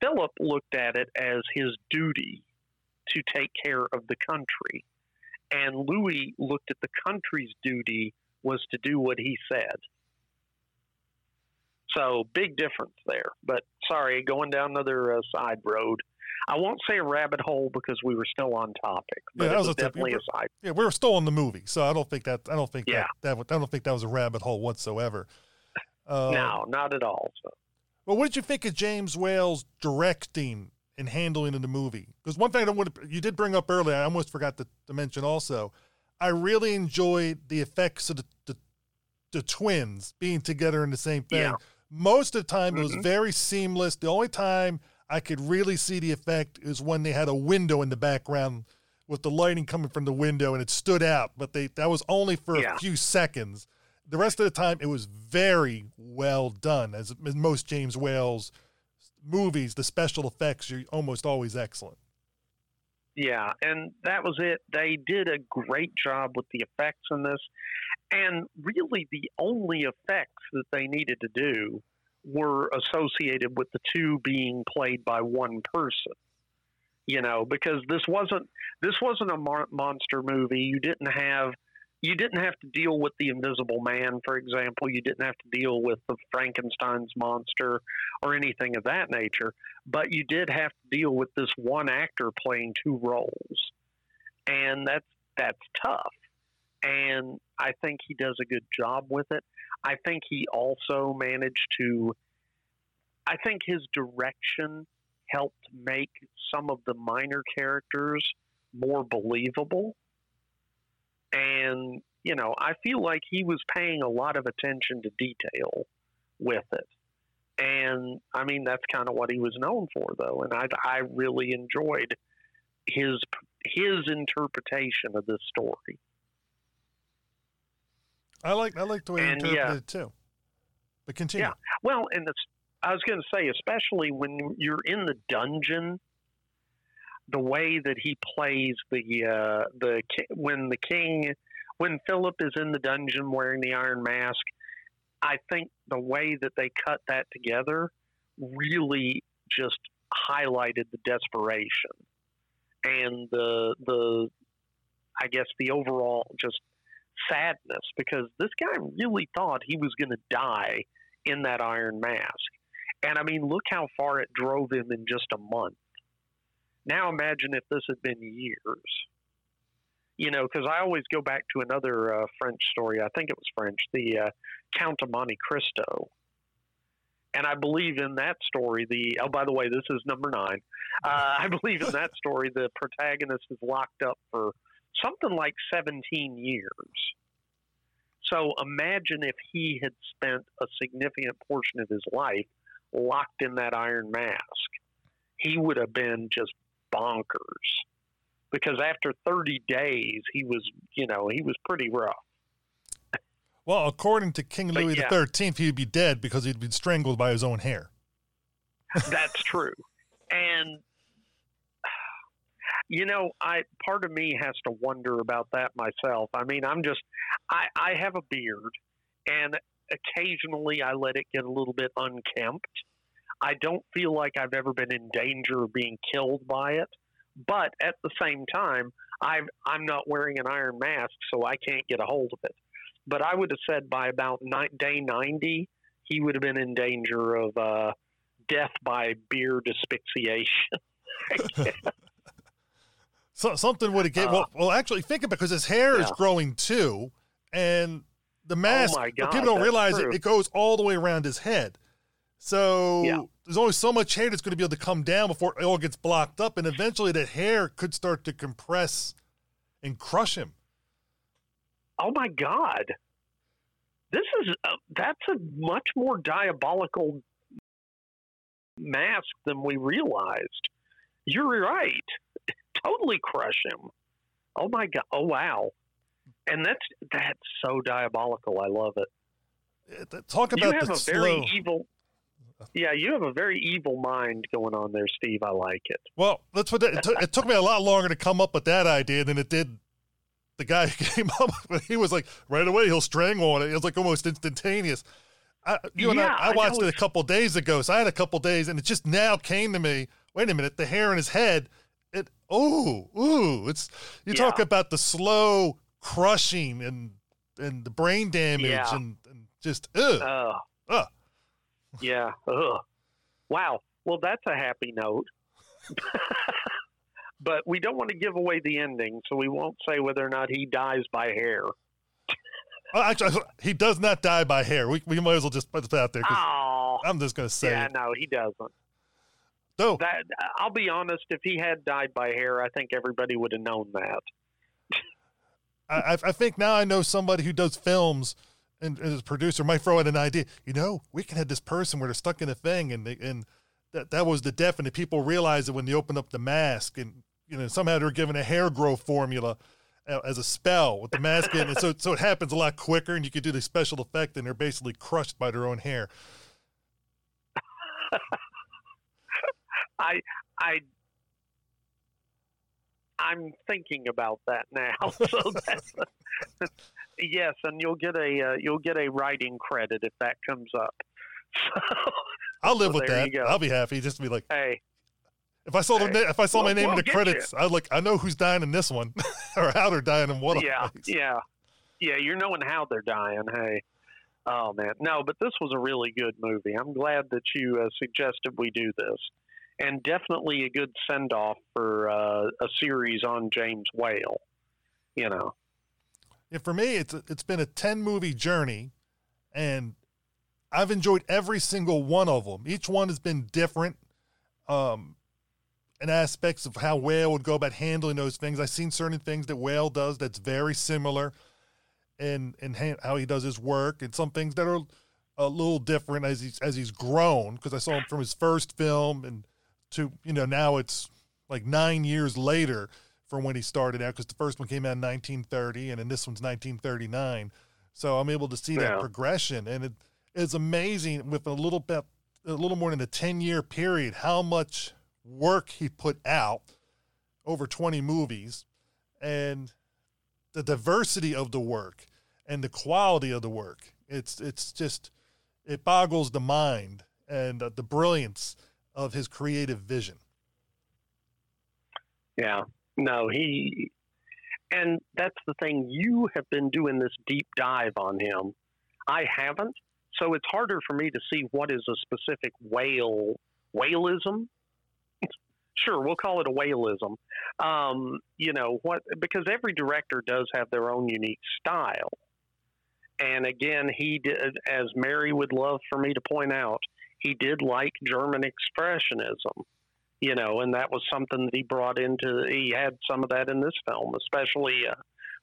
Philip looked at it as his duty to take care of the country. And Louis looked at the country's duty was to do what he said. So big difference there. But sorry, going down another uh, side road. I won't say a rabbit hole because we were still on topic, but Yeah, that was was a definitely a side. Yeah, we were still in the movie, so I don't think that I don't think Yeah. that, that I don't think that was a rabbit hole whatsoever. Uh, no, not at all. So. Well, what did you think of James Whale's directing and handling in the movie? Because one thing I want you did bring up earlier, I almost forgot to, to mention also. I really enjoyed the effects of the, the, the twins being together in the same thing. Yeah. Most of the time, it was Mhm. very seamless. The only time I could really see the effect is when they had a window in the background with the lighting coming from the window and it stood out. But they that was only for Yeah. a few seconds. The rest of the time, it was very well done. As in most James Whale's movies, the special effects are almost always excellent. yeah, and that was it. They did a great job with the effects in this, and really the only effects that they needed to do were associated with the two being played by one person. You know, because this wasn't this wasn't a monster movie. You didn't have you didn't have to deal with the Invisible Man, for example. You didn't have to deal with the Frankenstein's monster or anything of that nature. But you did have to deal with this one actor playing two roles, and that's that's tough. And I think he does a good job with it. I think he also managed to. I think his direction helped make some of the minor characters more believable. And, you know, I feel like he was paying a lot of attention to detail with it. And I mean, that's kind of what he was known for, though. And I, I really enjoyed his his interpretation of this story. I like I like the way you And, interpreted yeah. it too. But continue. Yeah. Well, and it's, I was going to say, especially when you're in the dungeon, the way that he plays the uh, the when the king when Philip is in the dungeon wearing the iron mask, I think the way that they cut that together really just highlighted the desperation and the the I guess the overall just sadness because this guy really thought he was going to die in that iron mask. And I mean, look how far it drove him in just a month. Now imagine if this had been years. You know, because I always go back to another uh, French story. I think it was French, the uh, Count of Monte Cristo. And I believe in that story, the oh, by the way, this is number nine. Uh, I believe in that story, the protagonist is locked up for something like 17 years. So imagine if he had spent a significant portion of his life locked in that iron mask. He would have been just bonkers. Because after 30 days, he was, you know, he was pretty rough. Well, according to King Louis yeah. the Thirteenth, he'd be dead because he'd been strangled by his own hair. That's true. And you know, I part of me has to wonder about that myself. I mean, I'm just I I have a beard and occasionally I let it get a little bit unkempt. I don't feel like I've ever been in danger of being killed by it, but at the same time, I'm I'm not wearing an iron mask, so I can't get a hold of it. But I would have said by about ni- day 90, he would have been in danger of uh, death by beard asphyxiation. So something would have get well. Well, actually, think about it because his hair is Uh. Growing too, and the mask. my what God, people don't realize it, true. it goes all the way around his head. So Yeah. there's only so much hair that's going to be able to come down before it all gets blocked up, and eventually the hair could start to compress and crush him. oh my God. This is a, that's a much more diabolical mask than we realized. You're right. Totally crush him. Oh my God. Oh wow. And that's that's so diabolical. I love it. Uh, Talk you about have the a slow. very evil. Yeah, you have a very evil mind going on there, Steve. I like it. Well, that's what that, it, took, it took me a lot longer to come up with that idea than it did. The guy who came up with he was like right away he'll strangle on it. It was like almost instantaneous. I, you and Yeah, I, I I watched know it a couple days ago, so I had a couple days, and it just now came to me. Wait a minute, the hair in his head. Oh ooh, it's you talk about the slow crushing and and the brain damage Yeah. and, and just ugh. Uh, Ugh. Yeah. Ugh. Wow. Well, that's a happy note. but we don't want to give away the ending, so we won't say whether or not he dies by hair. Well, actually, he does not die by hair. We, we might as well just put that out there 'cause Oh. I'm just going to say Yeah, it. no, he doesn't. Though That I'll be honest. If he had died by hair, I think everybody would have known that. I, I think now I know somebody who does films and, and as a producer might throw in an idea. You know, we can have this person where they're stuck in a thing and they, and that that was the deaf and the people realized it when they opened up the mask and you know somehow they're given a hair growth formula uh, as a spell with the mask in and so so it happens a lot quicker and you could do the special effect and they're basically crushed by their own hair. I I I'm thinking about that now. So that's, yes, and you'll get a uh, you'll get a writing credit if that comes up. So, I'll live so with that. I'll be happy just to be like, hey, if I saw Hey, na- if I saw my we'll- name in we'll the get credits, I like I know who's dying in this one, or how they're dying in one yeah, yeah, yeah. You're knowing how they're dying. Hey, oh man, no, but this was a really good movie. I'm glad that you uh, suggested we do this, and definitely a good send off for uh, a series on James Whale. You know, Yeah, for me, it's it's been a ten movie journey, and I've enjoyed every single one of them. Each one has been different, um, in aspects of how Whale would go about handling those things. I've seen certain things that Whale does that's very similar, in in ha- how he does his work, and some things that are a little different as he's as he's grown. Because I saw him from his first film and to you know now it's like nine years later from when he started out because the first one came out in 1930 and then this one's 1939 so i'm able to see that progression and it is amazing with a little bit a little more than a 10 year period how much work he put out over 20 movies and the diversity of the work and the quality of the work. It's it's just it boggles the mind and uh, the brilliance of his creative vision Yeah. No, he and that's the thing you have been doing this deep dive on him. I haven't. So it's harder for me to see what is a specific whale whaleism. sure, we'll call it a whaleism. Um, you know, what because every director does have their own unique style. And again, he did as Mary would love for me to point out, he did like German expressionism you know, and that was something that he brought into. He had some of that in this film, especially uh,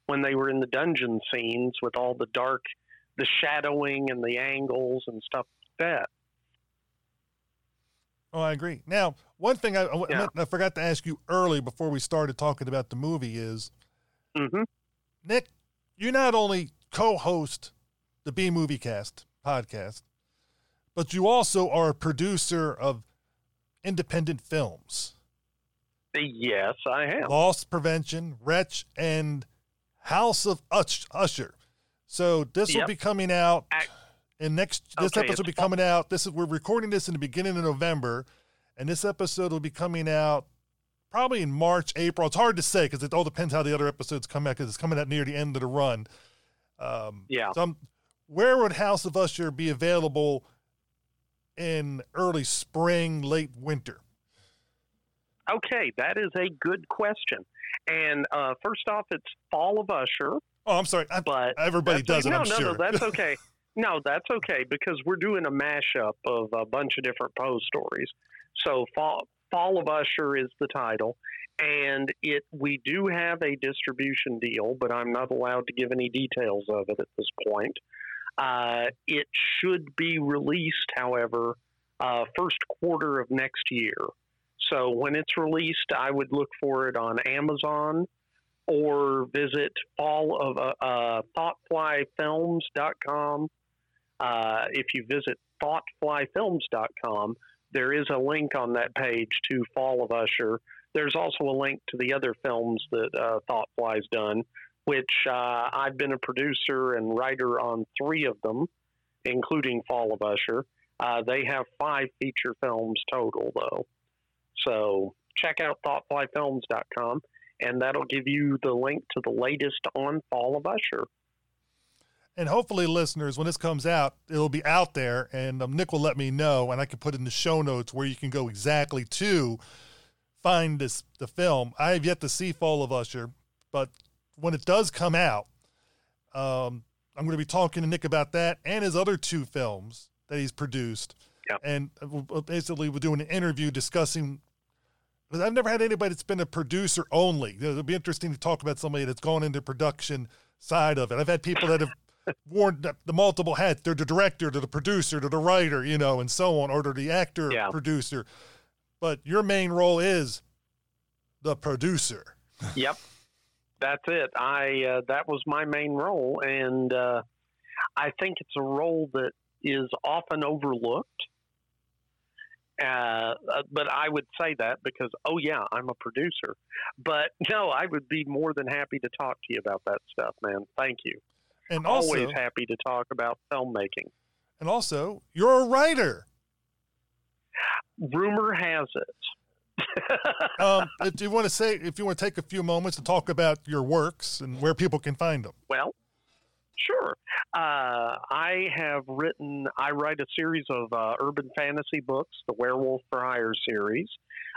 when they were in the dungeon scenes with all the dark, the shadowing and the angles and stuff like that. Oh, I agree. Now, one thing I, I, Yeah. I forgot to ask you early before we started talking about the movie is mm-hmm. Nick, you not only co-host the B Movie Cast podcast, but you also are a producer of independent films, Yes, I am. Loss Prevention, Wretch, and House of Usher. So this will be coming out in next. This Okay, episode will be coming out. This is we're recording this in the beginning of November, and this episode will be coming out probably in March, April. It's hard to say because it all depends how the other episodes come out because it's coming out near the end of the run. Um, Yeah. So I'm, where would House of Usher be available in early spring, late winter? Okay, that is a good question. And uh, first off, it's Fall of Usher, Oh, I'm sorry. I, but everybody does it. no, I'm no, sure. no, that's okay. No, that's okay because we're doing a mashup of a bunch of different Poe stories. So Fall, Fall of Usher is the title, and it we do have a distribution deal, but I'm not allowed to give any details of it at this point. Uh, it should be released, however, uh, first quarter of next year. So when it's released, I would look for it on Amazon or visit fall of uh, uh, thoughtflyfilms.com. Uh, if you visit thoughtflyfilms.com, there is a link on that page to Fall of Usher. There's also a link to the other films that uh, Thoughtfly's done, which uh, I've been a producer and writer on three of them, including Fall of Usher. Uh, they have five feature films total, though. So check out thoughtflyfilms.com and that'll give you the link to the latest on Fall of Usher. And hopefully, listeners, when this comes out, it'll be out there, and um, Nick will let me know, and I can put in the show notes where you can go exactly to find this the film. I have yet to see Fall of Usher, but when it does come out, um, I'm going to be talking to Nick about that and his other two films that he's produced. Yep. And uh, basically, we're doing an interview discussing. Because I've never had anybody that's been a producer only. It'll be interesting to talk about somebody that's gone into production side of it. I've had people that have worn the, the multiple hats. They're the director, to the producer, to the writer, you know, and so on, or to the actor, Yeah. producer. But your main role is the producer. Yep, that's it. I uh, that was my main role, and uh, I think it's a role that is often overlooked. Uh, uh, but I would say that because, oh, yeah, I'm a producer. But no, I would be more than happy to talk to you about that stuff, man. Thank you. And also, Always happy to talk about filmmaking. And also, you're a writer. Rumor has it. Um, if you want to say, if you want to take a few moments to talk about your works and where people can find them. Well, sure. Uh, I have written, I write a series of uh, urban fantasy books, the Werewolf for Hire series.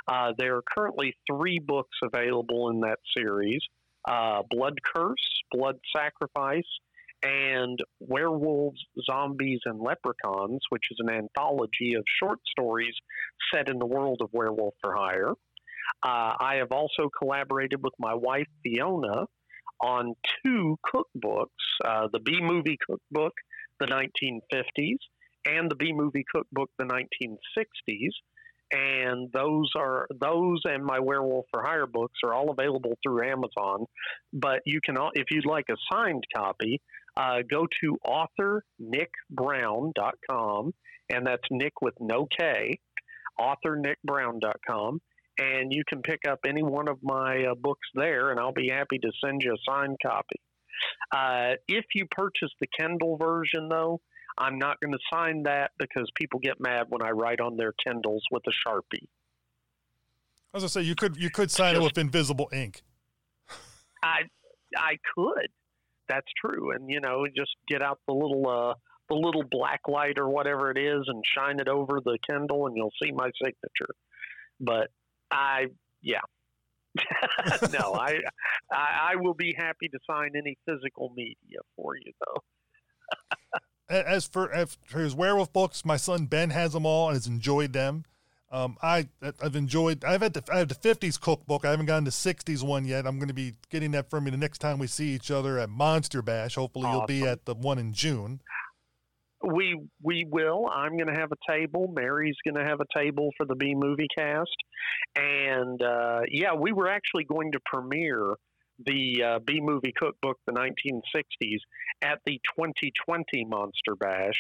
Uh, there are currently three books available in that series uh, Blood Curse, Blood Sacrifice, and Werewolves, Zombies, and Leprechauns, which is an anthology of short stories set in the world of Werewolf for Hire. Uh, I have also collaborated with my wife, Fiona, on two cookbooks uh, the B movie cookbook, the 1950s, and the B movie cookbook, the 1960s. And those are those and my Werewolf for Hire books are all available through Amazon. But you can, if you'd like a signed copy, uh, go to authornickbrown.com, and that's Nick with no K, authornickbrown.com, and you can pick up any one of my uh, books there, and I'll be happy to send you a signed copy. Uh, if you purchase the Kindle version, though, I'm not going to sign that because people get mad when I write on their Kindles with a sharpie. As I say, you could you could sign it with invisible ink. I I could. That's true, and you know, just get out the little uh, the little black light or whatever it is, and shine it over the Kindle, and you'll see my signature. But I, yeah. no, I, I, I will be happy to sign any physical media for you, though. as for as for his werewolf books, my son Ben has them all and has enjoyed them. Um, I I've enjoyed. I've had the I have the fifties cookbook. I haven't gotten the sixties one yet. I'm going to be getting that from you the next time we see each other at Monster Bash. Hopefully, awesome. you'll be at the one in June. We we will. I'm going to have a table. Mary's going to have a table for the B movie cast, and uh, yeah, we were actually going to premiere the uh, B movie cookbook, the 1960s, at the 2020 Monster Bash,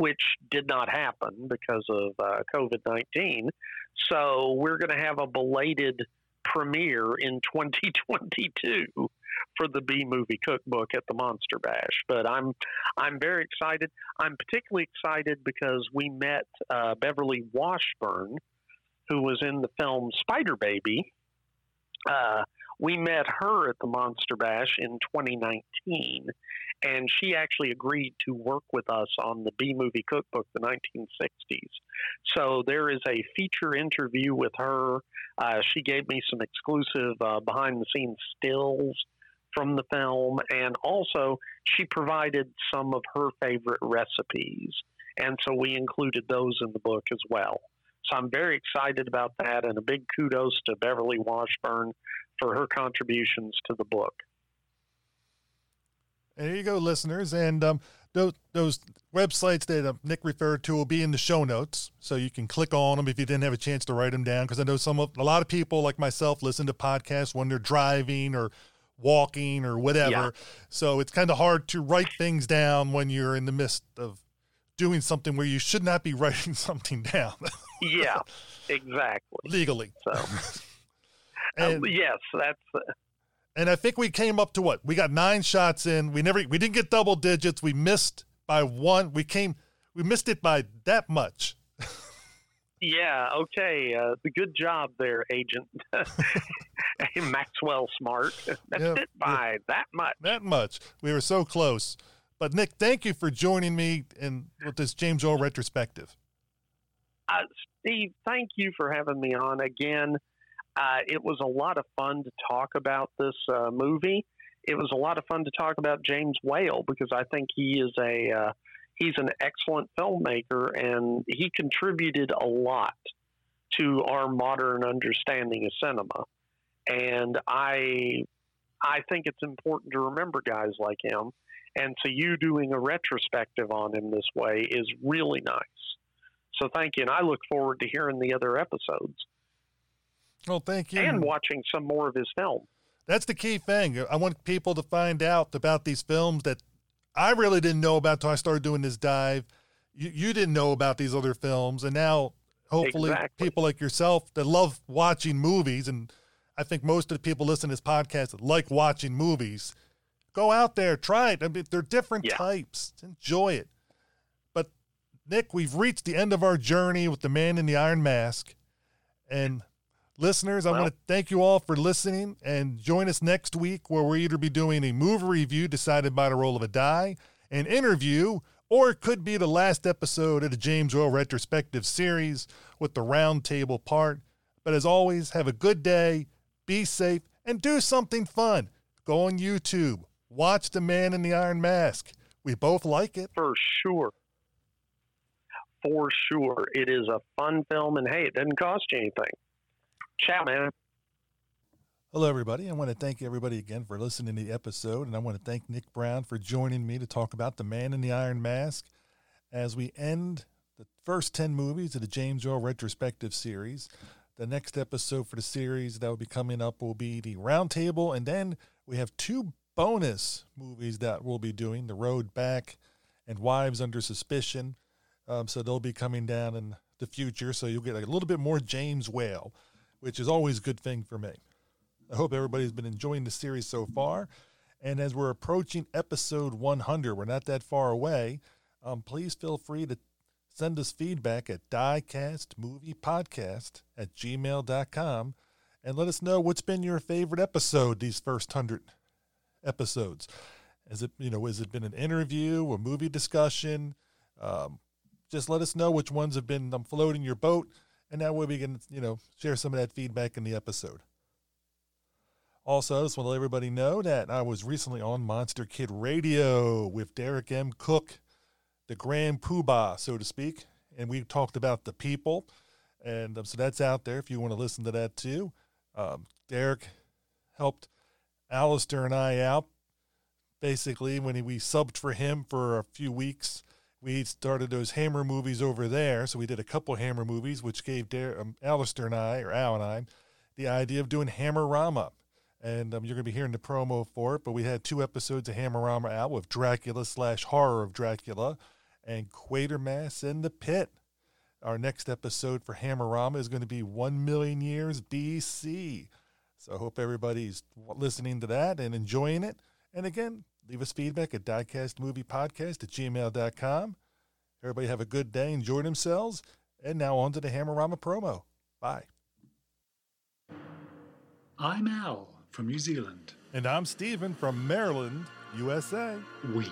which did not happen because of uh, COVID 19. So we're going to have a belated premiere in 2022 for the B movie cookbook at the Monster Bash. But I'm I'm very excited. I'm particularly excited because we met uh, Beverly Washburn, who was in the film Spider Baby. Uh, we met her at the Monster Bash in 2019, and she actually agreed to work with us on the B movie cookbook, the 1960s. So there is a feature interview with her. Uh, she gave me some exclusive uh, behind the scenes stills from the film, and also she provided some of her favorite recipes. And so we included those in the book as well. So I'm very excited about that, and a big kudos to Beverly Washburn for her contributions to the book. There you go, listeners. And um, those, those websites that uh, Nick referred to will be in the show notes, so you can click on them if you didn't have a chance to write them down. Because I know some of a lot of people like myself listen to podcasts when they're driving or walking or whatever. Yeah. So it's kind of hard to write things down when you're in the midst of doing something where you should not be writing something down. yeah, exactly. Legally. So. and, uh, yes, that's. Uh, and I think we came up to what we got nine shots in. We never we didn't get double digits. We missed by one. We came we missed it by that much. yeah. Okay. Uh, good job there, Agent Maxwell Smart. That's yeah, it by yeah, that much. That much. We were so close. But Nick, thank you for joining me in with this James Whale retrospective. Uh, Steve, thank you for having me on again. Uh, it was a lot of fun to talk about this uh, movie. It was a lot of fun to talk about James Whale because I think he is a uh, he's an excellent filmmaker and he contributed a lot to our modern understanding of cinema. And I I think it's important to remember guys like him. And so you doing a retrospective on him this way is really nice. So thank you, and I look forward to hearing the other episodes. Well, thank you. And watching some more of his film. That's the key thing. I want people to find out about these films that I really didn't know about until I started doing this dive. You, you didn't know about these other films, and now hopefully Exactly. people like yourself that love watching movies and I think most of the people listening to this podcast like watching movies, go out there, try it. I mean, they're different Yeah. types. Enjoy it. But Nick, we've reached the end of our journey with the man in the iron mask. And listeners, I Well- want to thank you all for listening and join us next week where we'll either be doing a movie review decided by the roll of a die, an interview, or it could be the last episode of the James Whale retrospective series with the roundtable part. But as always, have a good day, be safe, and do something fun. Go on YouTube, watch The Man in the Iron Mask. We both like it. For sure. For sure. It is a fun film, and hey, it doesn't cost you anything. Ciao, man. Hello, everybody. I want to thank everybody again for listening to the episode, and I want to thank Nick Brown for joining me to talk about The Man in the Iron Mask as we end the first 10 movies of the James Whale retrospective series. The next episode for the series that will be coming up will be the Roundtable, and then we have two bonus movies that we'll be doing The Road Back and Wives Under Suspicion. Um, so they'll be coming down in the future, so you'll get a little bit more James Whale, which is always a good thing for me. I hope everybody's been enjoying the series so far. And as we're approaching episode 100, we're not that far away. Um, please feel free to send us feedback at diecastmoviepodcast at gmail.com and let us know what's been your favorite episode these first 100 episodes. Is it, you know, has it been an interview, a movie discussion? Um, just let us know which ones have been um, floating your boat, and that way we can, you know, share some of that feedback in the episode. Also, I just want to let everybody know that I was recently on Monster Kid Radio with Derek M. Koch, the grand poobah, so to speak, and we talked about the people, and um, so that's out there if you want to listen to that too. Um, Derek helped Alistair and I out basically when he, we subbed for him for a few weeks. We started those Hammer movies over there, so we did a couple Hammer movies, which gave Derek, um, Alistair and I, or Al and I, the idea of doing Hammerama and um, you're going to be hearing the promo for it. But we had two episodes of Hammerama out with Dracula slash Horror of Dracula and Quatermass in the Pit. Our next episode for Hammerama is going to be One Million Years BC. So I hope everybody's listening to that and enjoying it. And again, leave us feedback at diecastmoviepodcast at gmail.com. Everybody have a good day, enjoy themselves. And now on to the Hammerama promo. Bye. I'm Al from New Zealand. And I'm Stephen from Maryland, USA. We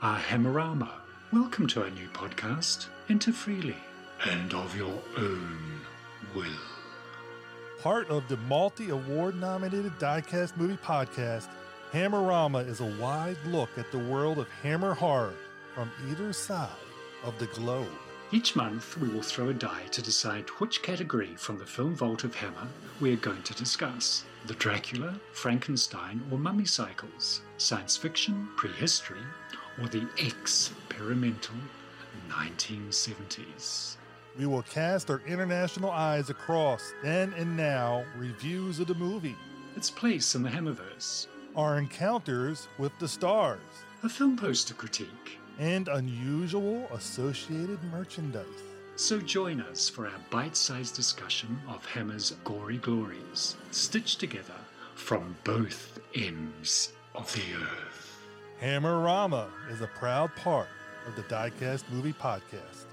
are Hammerama. Welcome to our new podcast, Enter Freely and of your own will. Part of the multi award nominated Diecast Movie Podcast, Hammerama is a wide look at the world of hammer horror from either side of the globe. Each month, we will throw a die to decide which category from the film vault of Hammer we are going to discuss the Dracula, Frankenstein, or Mummy cycles, science fiction, prehistory, or the experimental 1970s. We will cast our international eyes across then and now reviews of the movie, Its place in the Hammerverse, our encounters with the stars, a film poster critique. and unusual associated merchandise. So join us for our bite sized discussion of Hammer's gory glories, stitched together from both ends of the earth. Hammerama is a proud part of the Diecast Movie Podcast.